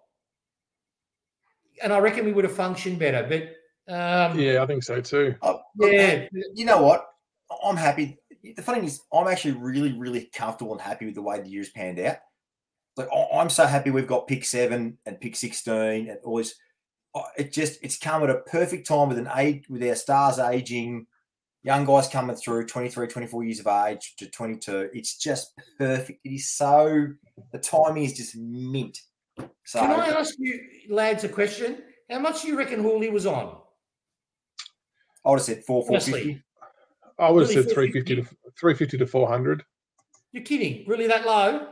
And I reckon we would have functioned better. But um, yeah, I think so too. Uh, yeah, you know what? I'm happy the funny thing is, I'm actually really, really comfortable and happy with the way the year's panned out. Like I'm so happy we've got pick seven and pick sixteen and all this. It just it's come at a perfect time with an age with our stars aging, young guys coming through 23, 24 years of age to 22. It's just perfect. It is so the timing is just mint. So can I ask you lads a question? How much do you reckon Houli was on? I would have said four, four fifty. I would have really said 350 to 350 to 400. You're kidding? Really that low?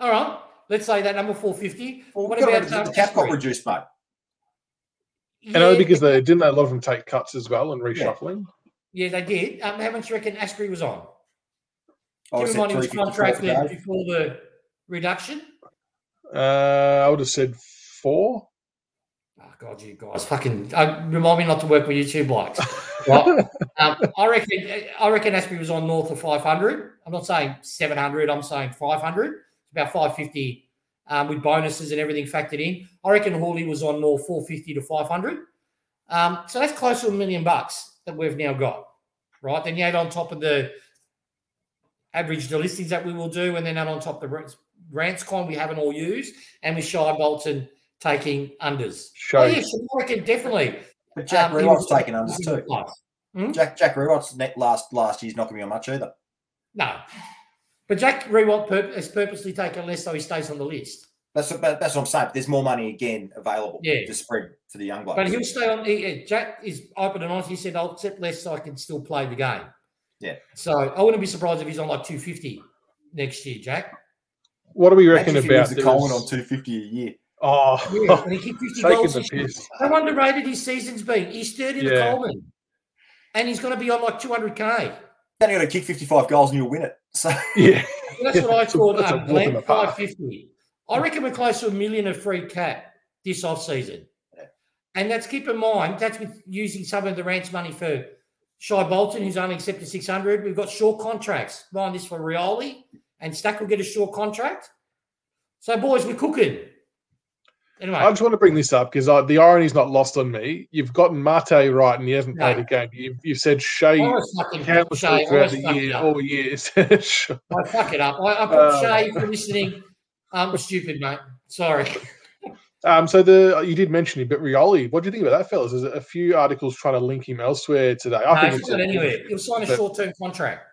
All right. Let's say that number 450. Well, what about the cap got reduced, mate? Yeah, and only because they didn't a lot of them take cuts as well and reshuffling. Yeah, yeah they did. Um, how much do you reckon Astbury was on? Give him on he was contracted before the reduction. Uh, I would have said four. God, you guys, fucking uh, remind me not to work with you two blokes. <laughs> Right? um, I reckon. I reckon Astbury was on north of 500. I'm not saying 700. I'm saying 500. It's about 550 um, with bonuses and everything factored in. I reckon Houli was on north 450 to 500. Um, so that's close to a million bucks that we've now got, right? Then you add on top of the average the listings that we will do, and then add on top of the rants con we haven't all used, and with Shai Bolton taking unders. Show. Oh, yes, I reckon definitely. But Jack um, Riewoldt's taking unders too. Hmm? Jack Jack Riewoldt's last last year's not going to be on much either. No, but Jack Riewoldt pur- has purposely taken less so he stays on the list. That's what, that's what I'm saying. There's more money again available yeah. to spread for the young blokes. But he'll stay on. He, Jack is open and honest. He said, "I'll accept less so I can still play the game." Yeah. So I wouldn't be surprised if he's on like 250 next year, Jack. What do we reckon about the Coleman on 250 a year? Oh, yeah, he kicked 50 goals. How underrated his season's been. He's third in yeah. the Coleman, and he's going to be on like 200k. Then you got to kick 55 goals and you'll win it. So yeah, <laughs> that's what I call um, Glenn 550. I reckon we're close to a million of free cap this off season, and that's keep in mind that's with using some of the rents money for Shai Bolton, who's only accepted 600. We've got short contracts. Mind this for Rioli, and Stack will get a short contract. So, boys, we're cooking. Anyway, I just want to bring this up because the irony is not lost on me. You've gotten Mate right, and he hasn't no. played a game. You've, you've said Shea countless Shea, throughout the year, all years. <laughs> I fuck it up. I, I put um, Shea for listening. Um, stupid, mate. Sorry. <laughs> Um, so the you did mention him, but Rioli, what do you think about that, fellas? There's a few articles trying to link him elsewhere today. I no, think he's not anywhere. He'll sign a short-term contract.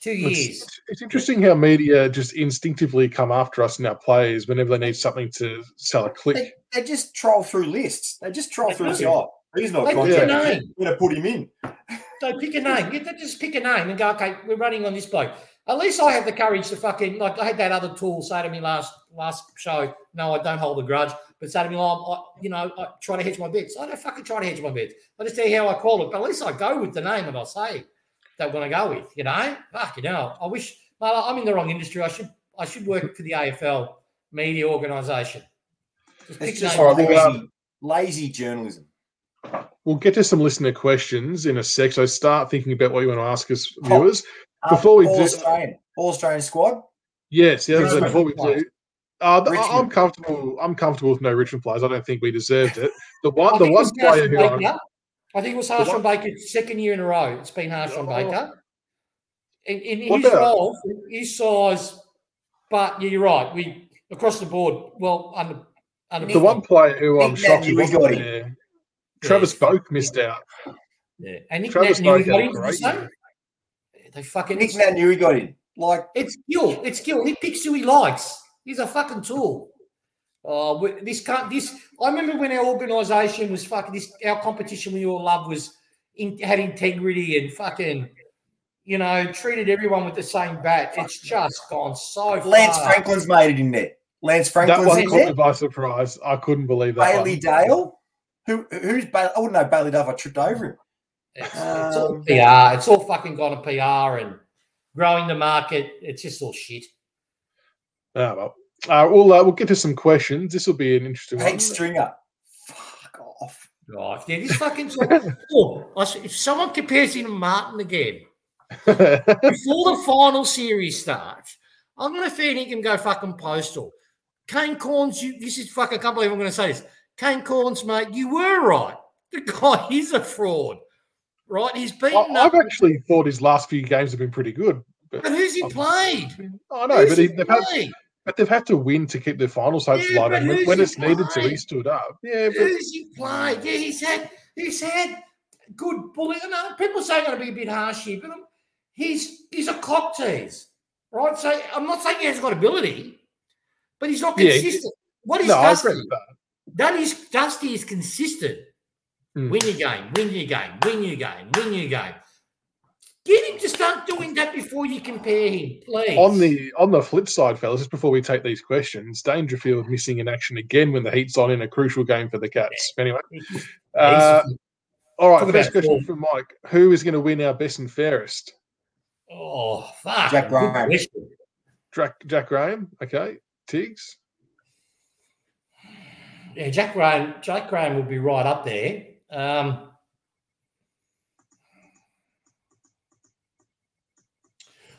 Two years. It's, it's, interesting how media just instinctively come after us and our players whenever they need something to sell a click. They, they just troll through lists. They just troll they through the oh, he's not contract. We're going to put him in. They pick a name. They just pick a name and go, okay, we're running on this bloke. At least I have the courage to fucking like. I had that other tool say to me last last show. No, I don't hold a grudge, but say to me, oh, I, you know, I try to hedge my bets. I don't fucking try to hedge my bets. I just tell you how I call it. But at least I go with the name and I say that we're to go with. You know, fuck, you know, I wish. Well, I'm in the wrong industry. I should I should work for the AFL media organisation. It's just lazy, um, lazy journalism. We'll get to some listener questions in a sec. So start thinking about what you want to ask us, viewers. Um, Before we all do, Australian, all Australian squad. Yes, yeah. Before we do, uh, I'm comfortable. I'm comfortable with no Richmond players. I don't think we deserved it. The one, the one player who I think it was harsh on Baker second year in a row. It's been harsh on oh. Baker. in, in his about- role, his size. But yeah, you're right. We across the board. Well, under under The one player who I'm Nick shocked he Nat wasn't Newey got there, Travis Boak missed out. Yeah, and Nick Travis Nat knew he Boak got had a him. great year. They fucking. Nick Nat knew he got in. Like, It's skill. It's skill. He picks who he likes. He's a fucking tool. Oh, this can't. This. I remember when our organisation was fucking. This our competition we all loved was in, had integrity and fucking. You know, treated everyone with the same bat. It's just gone so Lance far. Franklin's made it in there. Lance That one in caught me there. by surprise. I couldn't believe that. Bailey one. Dale. Who, who's Bailey? I wouldn't know Bailey Dale if I tripped over him. It's, it's all Um, PR. It's all fucking gone to PR and growing the market. It's just all shit. Ah, well. Uh, we'll, uh, we'll get to some questions. This will be an interesting one. Hank Stringer. Fuck off. Right. Yeah, this fucking. <laughs> oh, I s- if someone compares him to Martin again, <laughs> before the final series starts, I'm going to feed him and go fucking postal. Kane Cornes, you, this is fuck. I can't believe I'm going to say this. Kane Cornes, mate, you were right. The guy <laughs> is a fraud, right? He's beaten I- up. I've actually thought his last few games have been pretty good. But But who's he played? I know, Who's but he he, they've had played? But they've had to win to keep their final hopes Yeah, alive. And when, it's needed to, he stood up. Yeah, but Who's he played? Yeah, he's had he's had good bullying. No, people say going to be a bit harsh here, but I'm, he's he's a cock tease, right? So I'm not saying he hasn't got ability, but he's not Yeah, consistent. what is no, Dusty? that. That is Dusty is consistent. Hmm. Win your game, win your game, win your game, win your game. Get him to start doing that before you compare him, please. On the on the flip side, fellas, just before we take these questions, Dangerfield missing in action again when the heat's on in a crucial game for the Cats. Anyway, uh, all right, Talk first about question form. from Mike: Who is going to win our best and fairest? oh fuck, Jack good Graham. Jack, Jack Graham, okay. Tiggs, Yeah, Jack Graham. Jack Graham would be right up there. Um,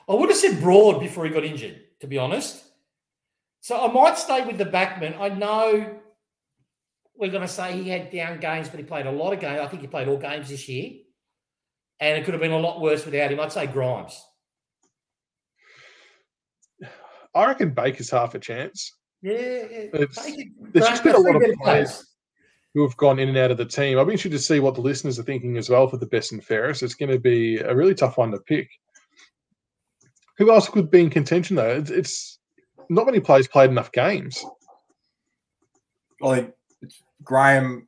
I would have said Broad before he got injured, to be honest. So I might stay with the backman. I know we're going to say he had down games, but he played a lot of games. I think he played all games this year, and it could have been a lot worse without him. I'd say Grimes. I reckon Baker's half a chance. Yeah, yeah. It's- Take there's just been a lot of players. Who have gone in and out of the team? I'll be interested to see what the listeners are thinking as well for the best and fairest. It's going to be a really tough one to pick. Who else could be in contention though? It's, it's not many players played enough games. I think it's Graham,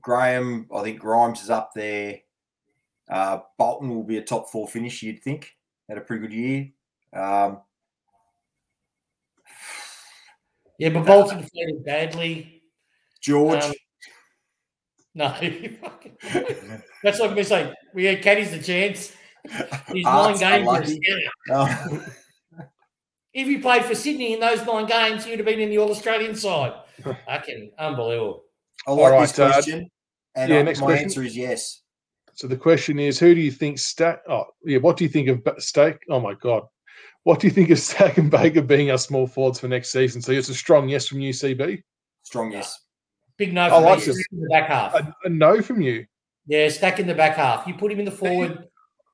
Graham, I think Grimes is up there. Uh, Bolton will be a top four finish, you'd think. Had a pretty good year. Um, Yeah, but Bolton played badly. George, Um, no, <laughs> <laughs> that's like me saying we had Caddy's the chance. <laughs> He's nine Art's games. unlucky. Yeah. Um, If he played for Sydney in those nine games, he would have been in the All Australian side. <laughs> Fucking unbelievable. I like All this right, uh, question. and yeah, uh, next my question. answer is yes. So the question is, who do you think Stack? Oh, yeah. What do you think of Ba- Stack? Oh my God, what do you think of <laughs> Stack and Baker being our small forwards for next season? So it's a strong yes from UCB. Strong yes. Big no I for like me. this. Stack in the back half. A, a no from you. yeah, stack in the back half. You put him in the forward.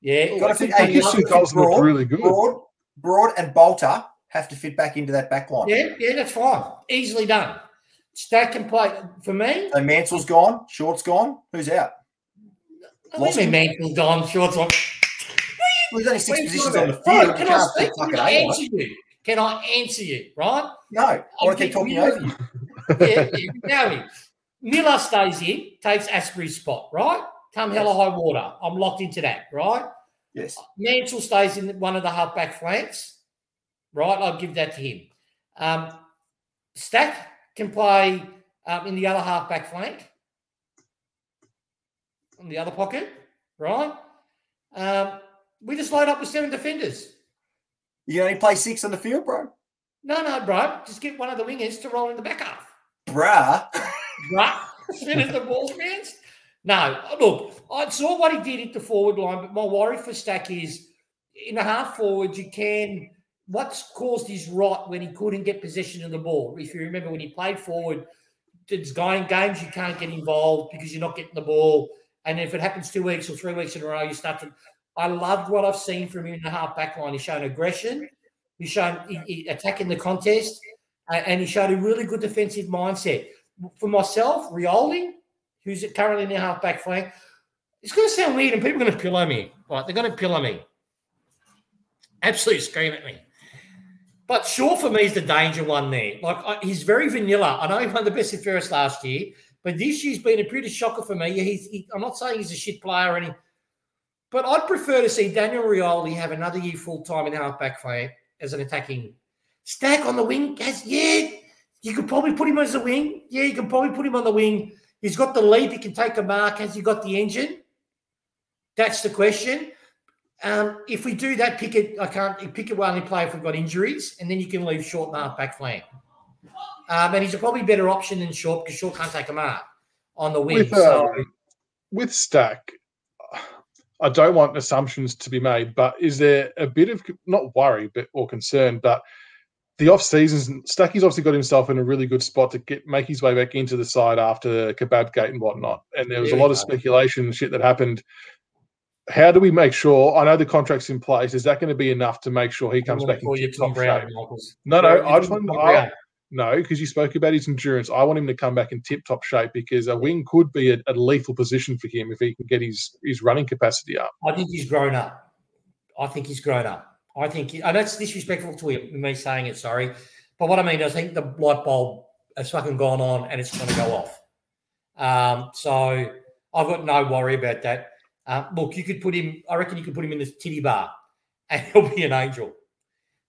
Yeah, Oh, Gotta I think fit- hey, his gotta fit goals looked Broad, really good. Broad, Broad, and Bolter have to fit back into that back line. yeah, yeah. That's fine. Easily done. Stack can play for me. So Mansell's gone, Short's gone. Who's out? I Lost mean, him. Mantle's gone. Shorts on. Well, there's only six positions on the field. Can I speak? Can I answer you? Can I answer you? Right? No, I want to keep talking over you. yeah, yeah, Gary. Miller stays in, takes Astbury's spot, right? Come hell or high water. I'm locked into that, right? Yes. Mansell stays in one of the halfback flanks, right? I'll give that to him. Um, Stack can play um, in the other halfback flank, in the other pocket, right? Um, we just load up with seven defenders. You only play six on the field, bro. No, no, bro. Just get one of the wingers to roll in the back half. Bruh. Spinning <laughs> the ball against. No, look, I saw what he did at the forward line, but my worry for Stack is in a half forward, you can. What's caused his rot when he couldn't get possession of the ball? If you remember when he played forward, there's going games you can't get involved because you're not getting the ball. And if it happens two weeks or three weeks in a row, you start to I loved what I've seen from him in the half back line. He's shown aggression. He's shown he, he attacking the contest, and he showed a really good defensive mindset. For myself, Rioli, who's currently in the half back flank, it's going to sound weird, and people are going to pillow me. Right? They're going to pillow me. Absolutely scream at me. But sure, for me, is the danger one there. Like I, he's very vanilla. I know he won the best and fairest last year, but this year's been a pretty shocker for me. He's, he, I'm not saying he's a shit player or any, but I'd prefer to see Daniel Rioli have another year full time in halfback flank as an attacking stack on the wing. Has yeah, you could probably put him as a wing. Yeah, you can probably put him on the wing. He's got the leap. He can take a mark. Has he got the engine? That's the question. Um, if we do that, pick it. I can't. Pickett will only play if we've got injuries, and then you can leave Short mark back flank. Um, and he's a probably better option than Short because Short can't take a mark on the wing. With, so, um, with Stack, I don't want assumptions to be made, but is there a bit of not worry, but or concern, but the off seasons, Stacky's obviously got himself in a really good spot to get make his way back into the side after Kebab Gate and whatnot. And there was a lot of speculation and shit that happened. How do we make sure? I know the contract's in place. Is that going to be enough to make sure he comes back you tip-top Tom Brown? Michaels. No, no, You're I just want. I, no, because you spoke about his endurance. I want him to come back in tip-top shape because a wing could be a, a lethal position for him if he can get his his running capacity up. I think he's grown up. I think he's grown up. I think, and that's disrespectful to him, me saying it, sorry. But what I mean is, I think the light bulb has fucking gone on and it's going to go off. Um, so I've got no worry about that. Uh, look, you could put him, I reckon you could put him in the titty bar <laughs> and he'll be an angel.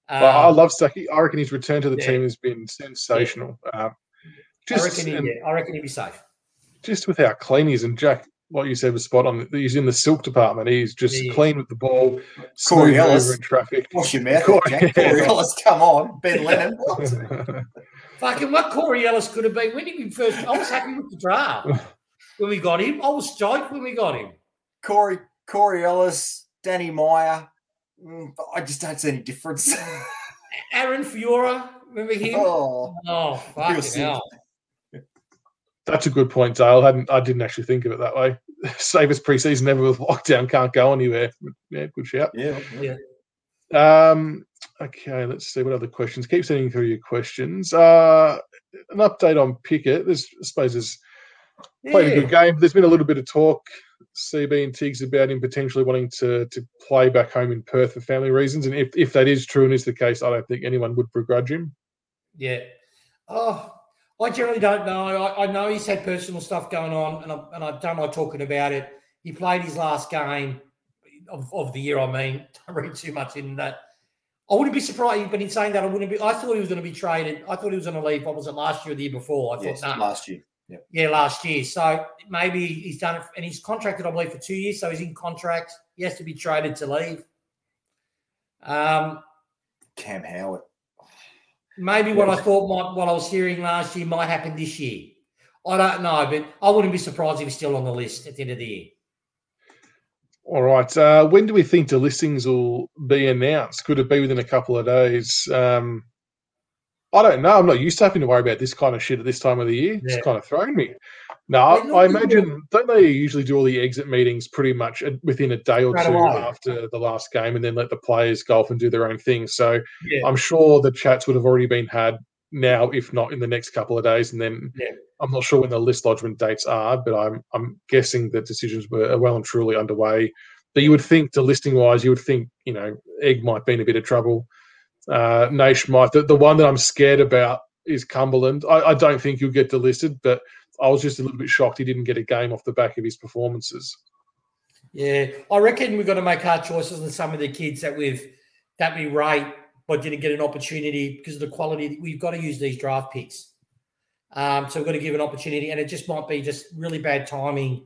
Um, But I love Stacky. I reckon his return to the yeah. team has been sensational. Um, I just reckon, he, and yeah, I reckon he'd be safe. just with how clean he is, and Jack, what you said was spot on. He's in the silk department. He's just Yeah, yeah. clean with the ball, Corey Ellis. over in traffic. Wash your mouth, Corey Jack. Corey Ellis. Ellis, come on. Ben <laughs> Lennon. What? <laughs> Fucking what Corey Ellis could have been when he first. I was happy with the draft <laughs> when we got him. I was stoked when we got him. Corey Corey Ellis, Danny Meyer. Mm, I just don't see any difference. Aaron Fiora, remember him? oh, Oh, fucking sick. hell. That's a good point, Dale. I hadn't. I didn't actually think of it that way. <laughs> Save us preseason, never with <laughs> lockdown, can't go anywhere. Yeah, good shout. yeah. Yeah. Um, okay, let's see what other questions. Keep sending through your questions. Uh, an update on Pickett. There's, I suppose, there's played a good game. There's been a little bit of talk, CB and Tiggs, about him potentially wanting to to play back home in Perth for family reasons. And if, if that is true and is the case, I don't think anyone would begrudge him. Yeah. Oh, I generally don't know. I, I know he's had personal stuff going on, and I, and I don't like talking about it. He played his last game of, of the year. I mean, <laughs> don't read too much in that. I wouldn't be surprised, but in saying that, I wouldn't be. I thought he was going to be traded. I thought he was going to leave. What was it last year or the year before? I thought Yes, no. last year. Yeah, last year. So maybe he's done it, and he's contracted, I believe, for two years. So he's in contract. He has to be traded to leave. Um, Cam Howard. Maybe what I thought might, what I was hearing last year might happen this year. I don't know, but I wouldn't be surprised if he's still on the list at the end of the year. All right. Uh, when do we think the listings will be announced? Could it be within a couple of days? Um, I don't know. I'm not used to having to worry about this kind of shit at this time of the year. Yeah. It's kind of thrown me. No, I, imagine don't they usually do all the exit meetings pretty much within a day or two away. after the last game, and then let the players golf and do their own thing. So Yeah. I'm sure the chats would have already been had now, if not in the next couple of days. And then Yeah. I'm not sure when the list lodgement dates are, but I'm I'm guessing that decisions were well and truly underway. But you would think, the listing wise, you would think you know Egg might be in a bit of trouble. Uh, Naish might. The, the one that I'm scared about is Cumberland. I, I don't think he'll get delisted, but I was just a little bit shocked he didn't get a game off the back of his performances. Yeah, I reckon we've got to make hard choices on some of the kids that we've that we rate but didn't get an opportunity because of the quality. We've got to use these draft picks, um, so we've got to give an opportunity, and it just might be just really bad timing,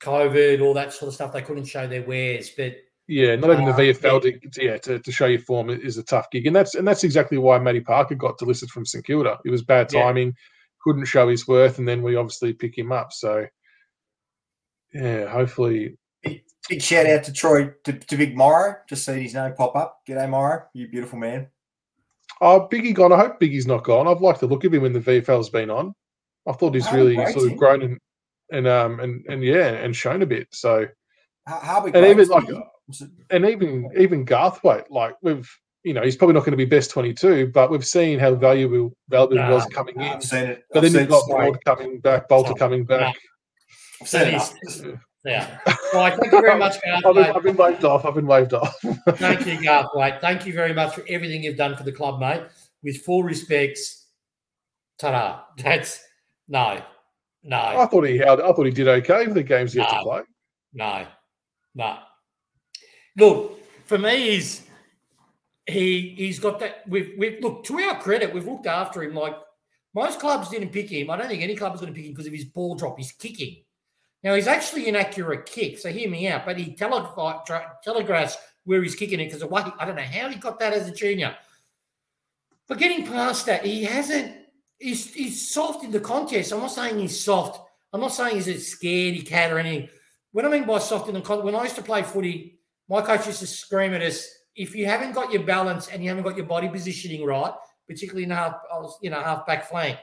COVID, all that sort of stuff. They couldn't show their wares, but Yeah, not even the Uh, VFL to, yeah, to, to show your form is a tough gig, and that's and that's exactly why Matty Parker got delisted from St Kilda. It was bad Yeah. timing, couldn't show his worth, and then we obviously pick him up. So, yeah, hopefully, Big shout out to Troy to, to Big Morrow. Just seen his name pop up. G'day, Morrow. You beautiful man. oh, Biggie gone. I hope Biggie's not gone. I've liked the look of him when the VFL's been on. I thought he's Oh, really great sort of grown and and um and and yeah, and shown a bit. So How, how we and even like and even even Garthwaite, like we've you know, he's probably not going to be best 22, but we've seen how valuable valuable nah, was coming nah, in. I've seen it. But I've then you've got Bold coming back, Balta coming back. I've seen it. Yeah. Well, thank you very much, Garth. <laughs> I've, been, I've been waved off. I've been waved off. <laughs> thank you, Garthwaite. Thank you very much for everything you've done for the club, mate. With full respects, ta-da. <laughs> That's no, no. I thought he held. I thought he did okay for the games he no, had to play. No, no. Look, for me, he's he he's got that. We've we've look to our credit, we've looked after him. Like most clubs didn't pick him. I don't think any club is going to pick him because of his ball drop, his kicking. Now he's actually an accurate kick, so hear me out. But he telegraphs where he's kicking it because of what I don't know how he got that as a junior. But getting past that, he hasn't. He's he's soft in the contest. I'm not saying he's soft. I'm not saying he's a scaredy cat or anything. What I mean by soft in the contest, when I used to play footy, my coach used to scream at us if you haven't got your balance and you haven't got your body positioning right, particularly in half, uh, you know, half back flank,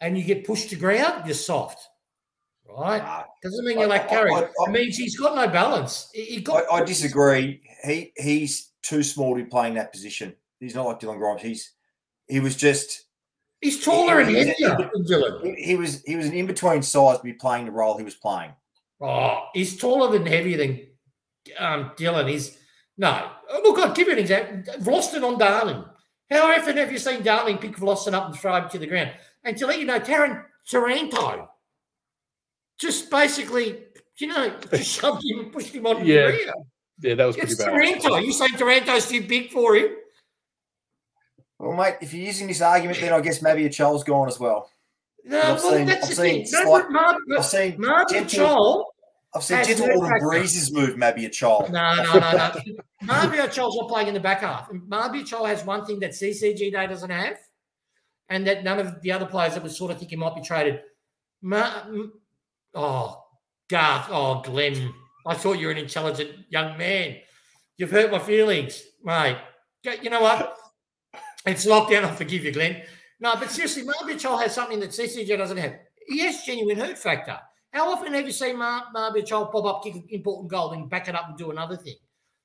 and you get pushed to ground, you're soft. Right? Doesn't mean you're like carry. It means he's got no balance. He got. I, I, disagree. He he's too small to be playing that position. He's not like Dylan Grimes. He's he was just. He's taller he, and heavier than Dylan. He, he, was he was an in between size to be playing the role he was playing. Oh, he's taller than heavier than um, Dylan. is no. Look, I'll give you an example. Vlastuin on Darling. How often have you seen Darling pick Vlastuin up and throw him to the ground? And to let you know, Tarrant Taranto just basically, you know, just <laughs> shoved him and pushed him on yeah. the rear. Yeah, that was pretty it's bad. Taranto. You say Taranto's too big for him? Well, mate, if you're using this argument, then I guess maybe a Chol's gone as well. No, I've well, seen, that's I've the thing. Slight, Mar- I've seen Mabior Chol I've seen gentle little breezes move maybe a child. No, no, no, no. <laughs> Mabior Chol's not playing in the back half. Mabior Chol has one thing that CCJ Day doesn't have, and that none of the other players that was sort of thinking might be traded. Ma- oh, Garth. Oh, Glenn. I thought you were an intelligent young man. You've hurt my feelings, mate. You know what? It's lockdown. I forgive you, Glenn. No, but seriously, Mabior Chol has something that CCJ doesn't have. He has genuine hurt factor. How often have you seen Mar- Mabior Chol pop up, kick an important goal, then back it up and do another thing?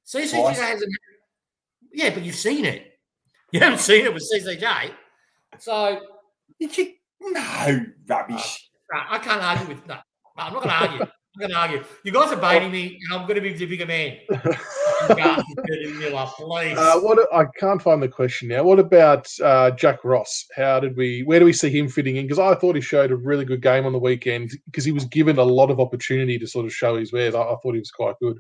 CCJ hasn't. Yeah, but you've seen it. You haven't seen it with CCJ. So. You no, rubbish. Uh, I can't argue with that. No, I'm not going to argue. I'm going to argue. You guys are baiting me, and I'm going to be the bigger man. <laughs> Miller, please. Uh, what I can't find the question now. What about uh, Jack Ross? How did we? Where do we see him fitting in? Because I thought he showed a really good game on the weekend because he was given a lot of opportunity to sort of show his wares. I, I thought he was quite good.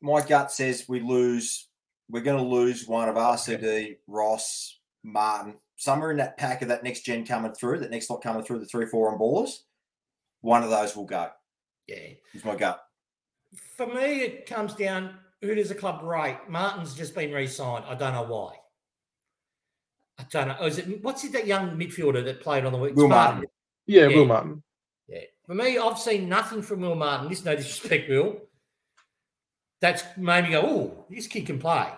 My gut says we lose. We're going to lose one of RCD, Ross, Martin, somewhere in that pack of that next gen coming through, that next lot coming through the three, four on ballers. One of those will go. Yeah, is my gut for me, it comes down who does the club rate? Martin's just been re-signed. I don't know why. I don't know. Is it what's it that young midfielder that played on the week? Will Martin. Martin. Yeah, yeah, Will Martin. Yeah. For me, I've seen nothing from Will Martin. This no disrespect, Will. That's made me go, oh, this kid can play.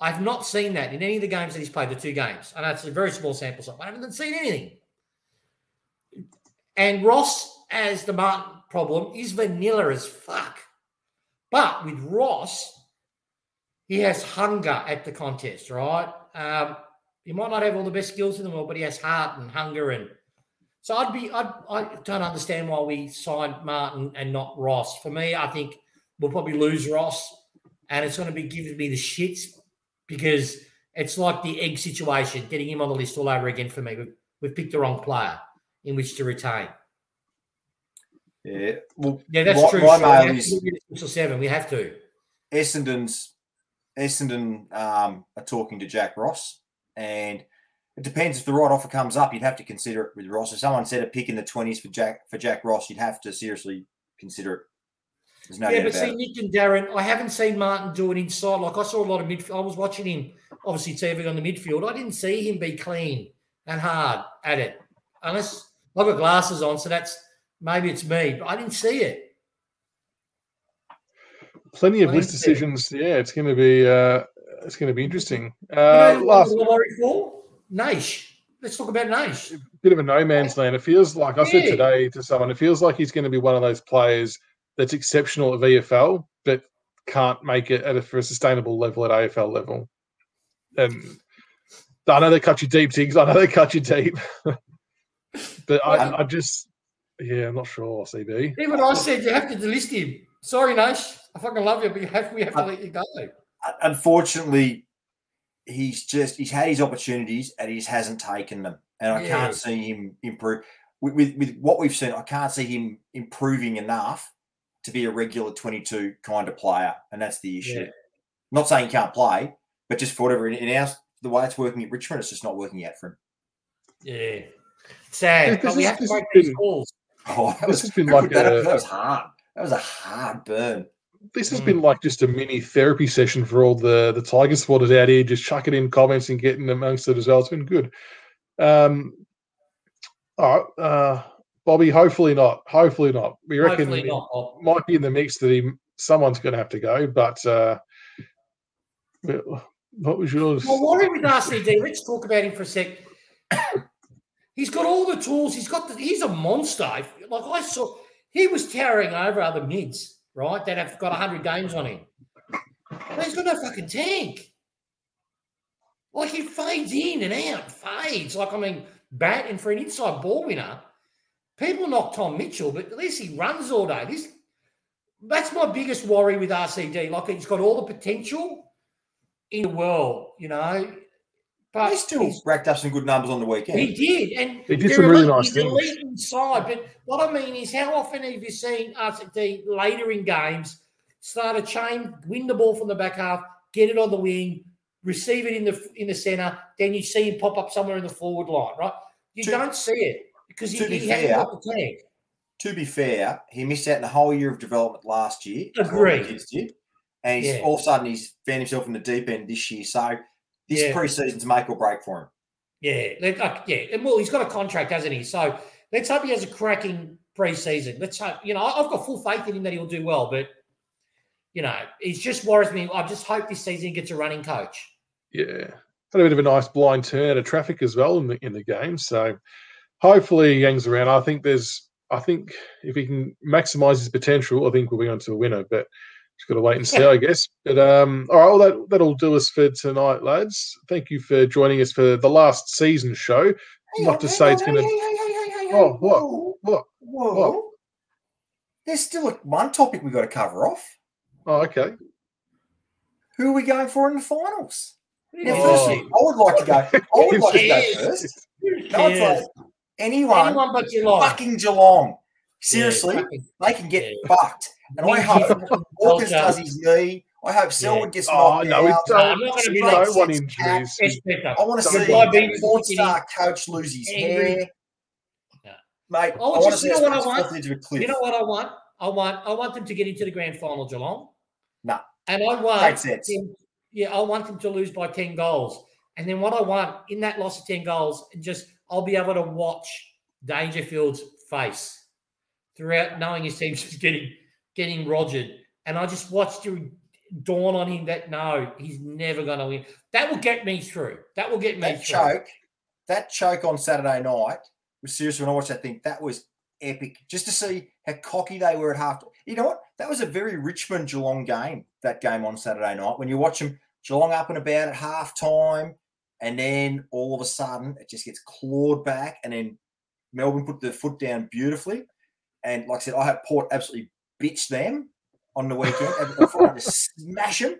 I've not seen that in any of the games that he's played, the two games. I know it's a very small sample size. I haven't seen anything. And Ross, as the Martin problem, is vanilla as fuck. But with Ross, he has hunger at the contest, right? Um, he might not have all the best skills in the world, but he has heart and hunger. And so I'd be, I'd, I don't understand why we signed Martin and not Ross. For me, I think we'll probably lose Ross, and it's going to be giving me the shits because it's like the egg situation, getting him on the list all over again for me. We've, we've picked the wrong player in which to retain. Yeah, well, yeah, that's my, true. My so mail is seven. We have to. Essendon's Essendon um, are talking to Jack Ross, and it depends if the right offer comes up. You'd have to consider it with Ross. If someone said a pick in the twenties for Jack for Jack Ross, you'd have to seriously consider it. There's no yeah, but see, it. Nick and Darren, I haven't seen Martin do it inside. Like I saw a lot of midfield. I was watching him, obviously TV on the midfield. I didn't see him be clean and hard at it. Unless I've got glasses on, so that's Maybe it's me, but I didn't see it. Plenty of list decisions. It. Yeah, it's going to be uh, it's going to be interesting. Uh, you know, last for Naish. Let's talk about Naish. Bit of a no man's land. It feels like I said today to someone. It feels like he's going to be one of those players that's exceptional at VFL, but can't make it at a, for a sustainable level at AFL level. And I know they cut you deep, Tiggs. I know they cut you deep, <laughs> but I, I just, yeah, I'm not sure. CB. Even I said you have to delist him. Sorry, Naish. I fucking love you, but you have, we have to uh, let you go. Unfortunately, he's just he's had his opportunities and he just hasn't taken them, and I Yeah. can't see him improve. With, with with what we've seen, I can't see him improving enough to be a regular 22 kind of player, and that's the issue. Yeah. Not saying he can't play, but just for whatever in, in our the way it's working at Richmond, it's just not working out for him. Yeah. Sad. Yeah, but we have to make these calls. <laughs> Oh, that This was has been <laughs> like that, a- that was hard. That was a hard burn. This has Mm. been like just a mini therapy session for all the the Tiger supporters out here, just chucking in comments and getting amongst it as well. It's been good. Um, all right, uh, Bobby. Hopefully not. Hopefully not. We reckon Hopefully not. Bob. might be in the mix that he someone's going to have to go. But uh, what was yours? Well, worry with RCD. Let's talk about him for a sec. He's got all the tools. He's got. The, he's a monster. Like I saw, he was towering over other mids, right? That have got hundred games on him. But he's got no fucking tank. Like he fades in and out, fades. Like I mean, batting for an inside ball winner. People knock Tom Mitchell, but at least he runs all day. This that's my biggest worry with RCD. Like he's got all the potential in the world, you know. But he still racked up some good numbers on the weekend. he did, and He did they're some really nice he's things. elite inside. But what I mean is, how often have you seen RCD later in games start a chain, win the ball from the back half, get it on the wing, receive it in the in the center, then you see him pop up somewhere in the forward line, right? You To- don't see it because he, to be he hasn't fair, got the tank. to be fair, he missed out in the whole year of development last year. as a lot of the Agreed. And he's Yeah. all of a sudden he's found himself in the deep end this year. So this Yeah. pre-season's make or break for him. Yeah, let- uh, yeah. And well, he's got a contract, hasn't he? So let's hope he has a cracking preseason. Let's hope. You know, I- I've got full faith in him that he'll do well, but you know, it just worries me. I just hope this season he gets a running coach. Yeah, had a bit of a nice blind turn out of traffic as well in the in the game. So hopefully he hangs around. I think there's. I think if he can maximise his potential, I think we'll be on to a winner. But just got to wait and see, I guess. But um, all right, well that that'll do us for tonight, lads. Thank you for joining us for the last season show. Not to say it's gonna- Oh, what? Whoa, What? whoa. What? There's still a, one topic we got to cover off. Oh, okay. Who are we going for in the finals? Now, Oh. firstly, I would like to go. I would like to go first. No, it's like anyone, Anyone but Geelong. fucking Geelong. Yeah, Seriously, fucking- they can get Yeah. fucked. And I hope fucking Hawkins does his knee. I hope Selwood gets Oh knocked no, out. don't. I'm not gonna be we like don't want injuries. I want to see mind being the fucking star coach lose his angry. hair. Yeah. Mate, Oh, I want to see you know what I want? off the edge of a cliff. You know what I want? I want I want them to get into the grand final, Geelong. No. And I want them, yeah, I want them to lose by 10 goals. And then what I want in that loss of 10 goals, just I'll be able to watch Dangerfield's face throughout knowing his team's <laughs> just getting getting rogered. And I just watched it dawn on him that no, he's never gonna win. That will get me through. That will get me that through. choke, that choke on Saturday night was seriously when I watched that thing. That was epic. Just to see how cocky they were at half. You know what? That was a very Richmond Geelong game. That game on Saturday night when you watch them Geelong up and about at half time, and then all of a sudden it just gets clawed back, and then Melbourne put their foot down beautifully. And like I said, I had Port absolutely bitch them on the weekend. and I thought just smash them.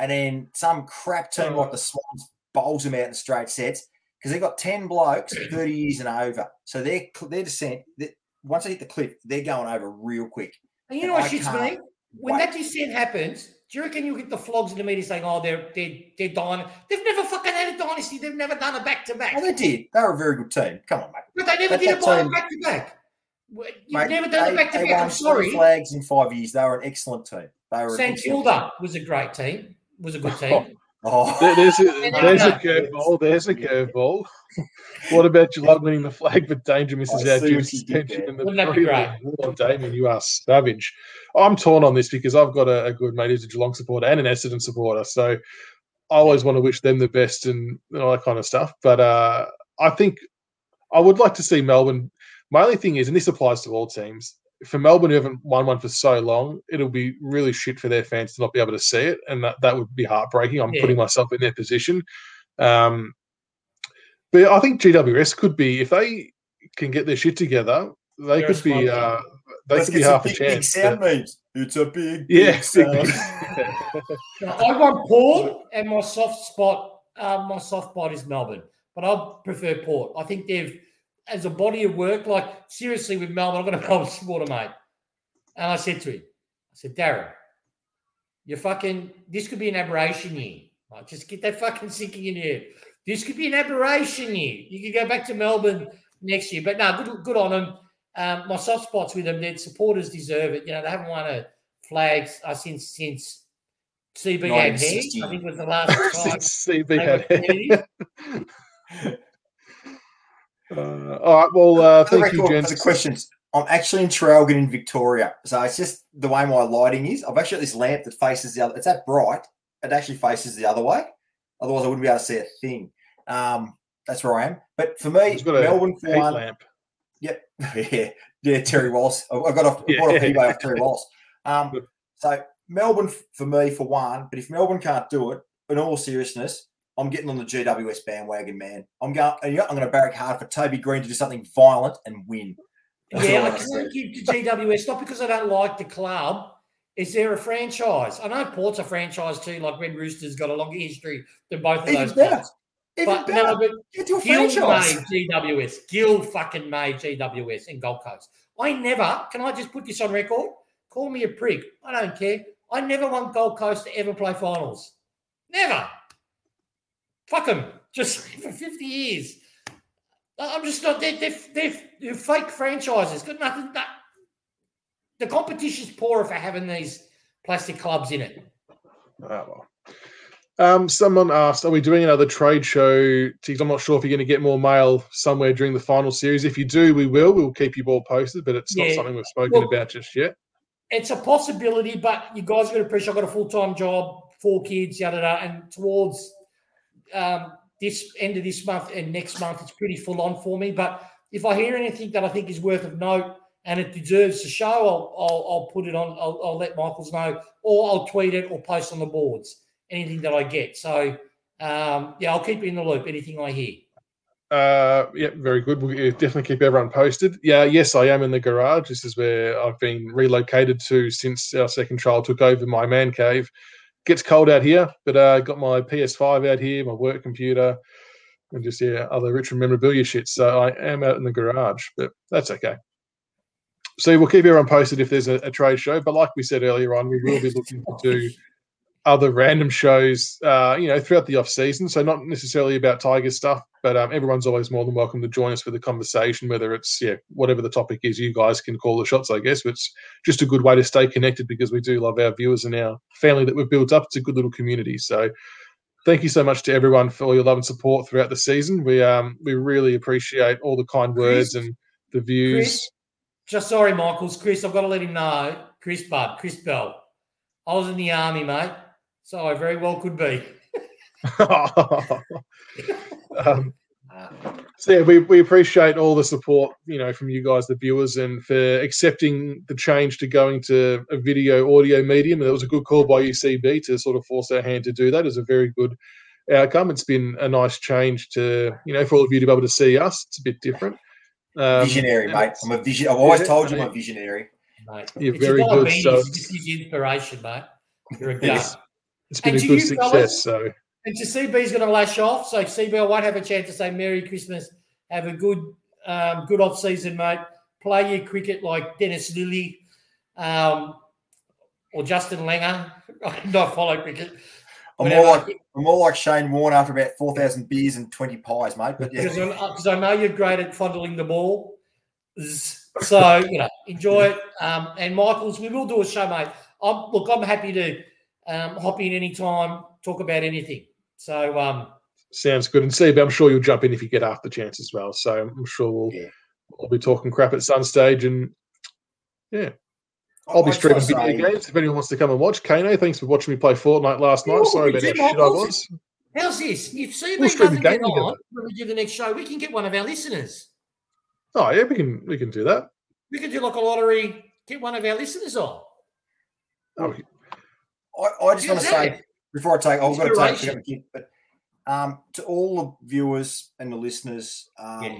And then some crap team like the oh. Swans bowls them out in straight sets because they've got 10 blokes 30 years and over. So their their descent, they, once they hit the cliff, they're going over real quick. And you know what I shits me? When wait. that descent happens, do you reckon you'll get the flogs in the media saying, oh, they're they're they're dying? They've never fucking had a dynasty. They've never done a back to back. Oh, they did. They were a very good team. Come on, mate. But they never That- did a back to back. You've Mate, never done they, a back to they back. won I'm three sorry. flags in five years. They were an excellent team. They were St Kilda was a great team. Was a good team. team. <laughs> Oh, There- There's a, there's a curveball. There's a curveball. what about Geelong winning the flag, but Danger misses I out due to what you did suspension there. in the Wouldn't that be great? league? Damien, you are savage. I'm torn on this because I've got a, a good mate who's a Geelong supporter and an Essendon supporter, so I always want to wish them the best and, and all that kind of stuff. But uh, I think I would like to see Melbourne. My only thing is, and this applies to all teams, for Melbourne, who haven't won one for so long, it'll be really shit for their fans to not be able to see it, and that, that would be heartbreaking. I'm Yeah. putting myself in their position. Um, but I think GWS could be if they can get their shit together, they They're could be smart uh, they Let's could be half a big, big chance. sound but- It's a big, yeah, <laughs> big sound. I want Port, and my soft spot, uh, my soft spot is Melbourne, but I prefer Port. I think they've, as a body of work, like seriously with Melbourne, I've got a Melbourne supporter, mate, and I said to him, I said, Darren, you're fucking, this could be an aberration year. Like, just get that fucking sinking in here. This could be an aberration year. You could go back to Melbourne next year, but no, good, good on them. Um, my soft spots with them, their supporters deserve it. You know, they haven't won a flags uh, since since CB had hair. I think was the last <laughs> time. Since CB had. Uh, all right. Well, uh, For the thank you, record, for the questions. I'm actually in Traralgon in Victoria. So it's just the way my lighting is. I've actually got this lamp that faces the other. It's that bright. It actually faces the other way. Otherwise, I wouldn't be able to see a thing. Um, that's where I am. But for me, It's got a Melbourne for one. lamp. Yep. <laughs> yeah. Yeah. Terry Wallace. I I got off, I bought off Yeah. eBay off Terry Wallace. Um, <laughs> so Melbourne f- for me for one. But if Melbourne can't do it, in all seriousness, I'm getting on the GWS bandwagon, man. I'm going. I'm going to barrack hard for Toby Greene to do something violent and win. That's yeah, I can't give to GWS not because I don't like the club. Is there a franchise? I know Port's a franchise too. Like Red Roosters got a longer history than both of Even those better. clubs. Even But better. no, but Get to a Gill franchise. made GWS. Gill fucking made GWS in Gold Coast. I never, can I just put this on record? Call me a prick. I don't care. I never want Gold Coast to ever play finals. Never. Fuck them. Just for 50 years. I'm just not, they're, they're, they're, they're fake franchises. Got nothing. That, the competition's poorer for having these plastic clubs in it. Oh, well. Um, someone asked, "Are we doing another trade show?" I'm not sure if you're going to get more mail somewhere during the final series. If you do, we will. We'll keep you all posted, but it's not something we've spoken Well- about just yet. it's a possibility, but you guys got to appreciate I've got a full time job, four kids, yada yada, and towards um, this end of this month and next month, it's pretty full on for me. But if I hear anything that I think is worth of note and it deserves to show, I'll, I'll, I'll put it on. I'll, I'll let Michaels know, or I'll tweet it or post on the boards. Anything that I get. So um, yeah, I'll keep you in the loop. Anything I hear. Uh, yeah, very good. We'll definitely keep everyone posted. Yeah, yes, I am in the garage. This is where I've been relocated to since our second child took over my man cave. Gets cold out here, but uh, got my PS5 out here, my work computer, and just yeah, other Richmond memorabilia shit. So I am out in the garage, but that's okay. So we'll keep everyone posted if there's a, a trade show. But like we said earlier on, we will be looking to do <laughs> other random shows, uh, you know, throughout the off season. So not necessarily about Tiger stuff, but um, everyone's always more than welcome to join us for the conversation. Whether it's yeah, whatever the topic is, you guys can call the shots. I guess but it's just a good way to stay connected because we do love our viewers and our family that we've built up. It's a good little community. So. Thank you so much to everyone for all your love and support throughout the season. We um we really appreciate all the kind words Chris- and the views. Chris, just sorry, Michaels. Chris, I've got to let him know. Chris Bud, Chris Bell. I was in the army, mate. So I very well could be. <laughs> um, so yeah, we, we appreciate all the support, you know, from you guys, the viewers, and for accepting the change to going to a video audio medium. And it was a good call by UCB to sort of force our hand to do that. It's a very good outcome. It's been a nice change to, you know, for all of you to be able to see us. It's a bit different. Um, visionary, mate. I'm a vision. I've always Yeah, told you I'm a visionary. Mate. You're It's very good, so it just gives inspiration, mate. You're a Yes. Gut. It's been And a to good success. fellas, So And to CB's going to lash off, so CB won't have a chance to say Merry Christmas. Have a good, um, good off season, mate. Play your cricket like Dennis Lillee, um, or Justin Langer. <laughs> I don't follow cricket. I'm more like I'm more like Shane Warne after about four thousand beers and twenty pies, mate. But because yeah, I, 'cause I know you're great at fondling the ball. So you know, enjoy it. Um, and Michaels, we will do a show, mate. I'm, look, I'm happy to um, hop in anytime, talk about anything. So um, sounds good. And CB, I'm sure you'll jump in if you get half the chance as well. So I'm sure we'll Yeah. we'll be talking crap at some stage and yeah. I'll be streaming video say- games if anyone wants to come and watch. Kano, thanks for watching me play Fortnite last night. Sorry we about how did, shit I was. how's this? If CB We'll stream the doesn't get game on when we do the next show, we can get one of our listeners. Oh yeah, we can we can do that. We can do like a lottery. get one of our listeners on. Oh, I, I just want to say before I take, I've got to take, forget my kid, but um, to all the viewers and the listeners, um, Yeah.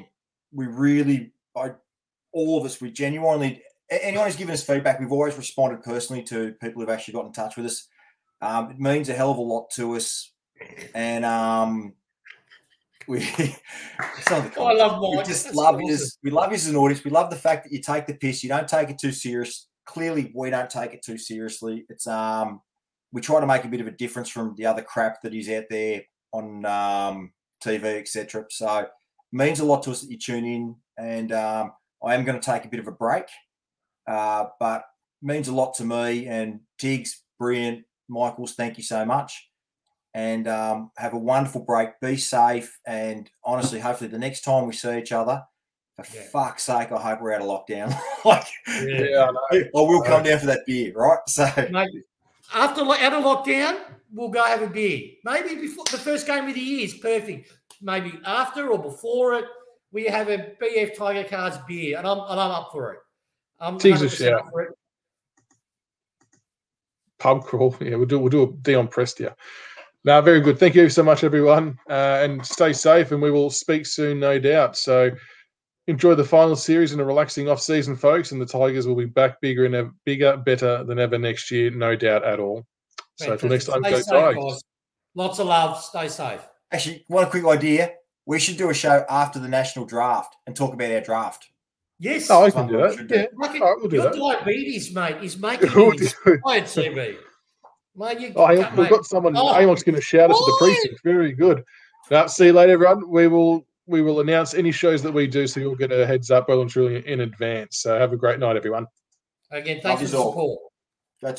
we really, I, all of us, we genuinely, anyone who's given us feedback, we've always responded personally to people who've actually got in touch with us. Um, it means a hell of a lot to us, and um, we. <laughs> some of the Oh, I love we just That's love you. As, we love you as an audience. We love the fact that you take the piss. You don't take it too serious. Clearly, we don't take it too seriously. It's um, we try to make a bit of a difference from the other crap that is out there on um, TV, etc. So it means a lot to us that you tune in, and um, I am going to take a bit of a break, uh, but means a lot to me. And Tiggs, brilliant, Michaels, thank you so much, and um, have a wonderful break. Be safe, and honestly, hopefully, the next time we see each other. For Yeah. fuck's sake, I hope we're out of lockdown. <laughs> like, Yeah. I know. I will come down for that beer, right? So, Mate, after out of lockdown, we'll go have a beer. Maybe before the first game of the year is perfect. Maybe after or before it, we have a BF Tiger Cards beer, and I'm and I'm up for it. I'm 100% shout. up for it. pub crawl. Yeah, we'll do we'll do a Dion Prestia. Now, very good. Thank you so much, everyone, uh, and stay safe. And we will speak soon, no doubt. So, enjoy the final series and a relaxing off season, folks. And the Tigers will be back bigger and ever, bigger, better than ever next year, no doubt at all. So, until next time, Fantastic. go safe, Tigers. guys. Lots of love. Stay safe. actually, one quick idea. We should do a show after the national draft and talk about our draft. Yes. Oh, I can do that. do. Yeah, Like it- we'll do your that. diabetes, mate, is <laughs> making We'll you do- inspired, CB. Mate, you, <laughs> Oh, hang cut, we've mate. got someone. Oh. Amok's going to shout us at the precinct. Very good. Now, see you later, everyone. We will we will announce any shows that we do, so you'll get a heads up well and truly in advance. So have a great night, everyone. Again, Love thanks for yous the all. support.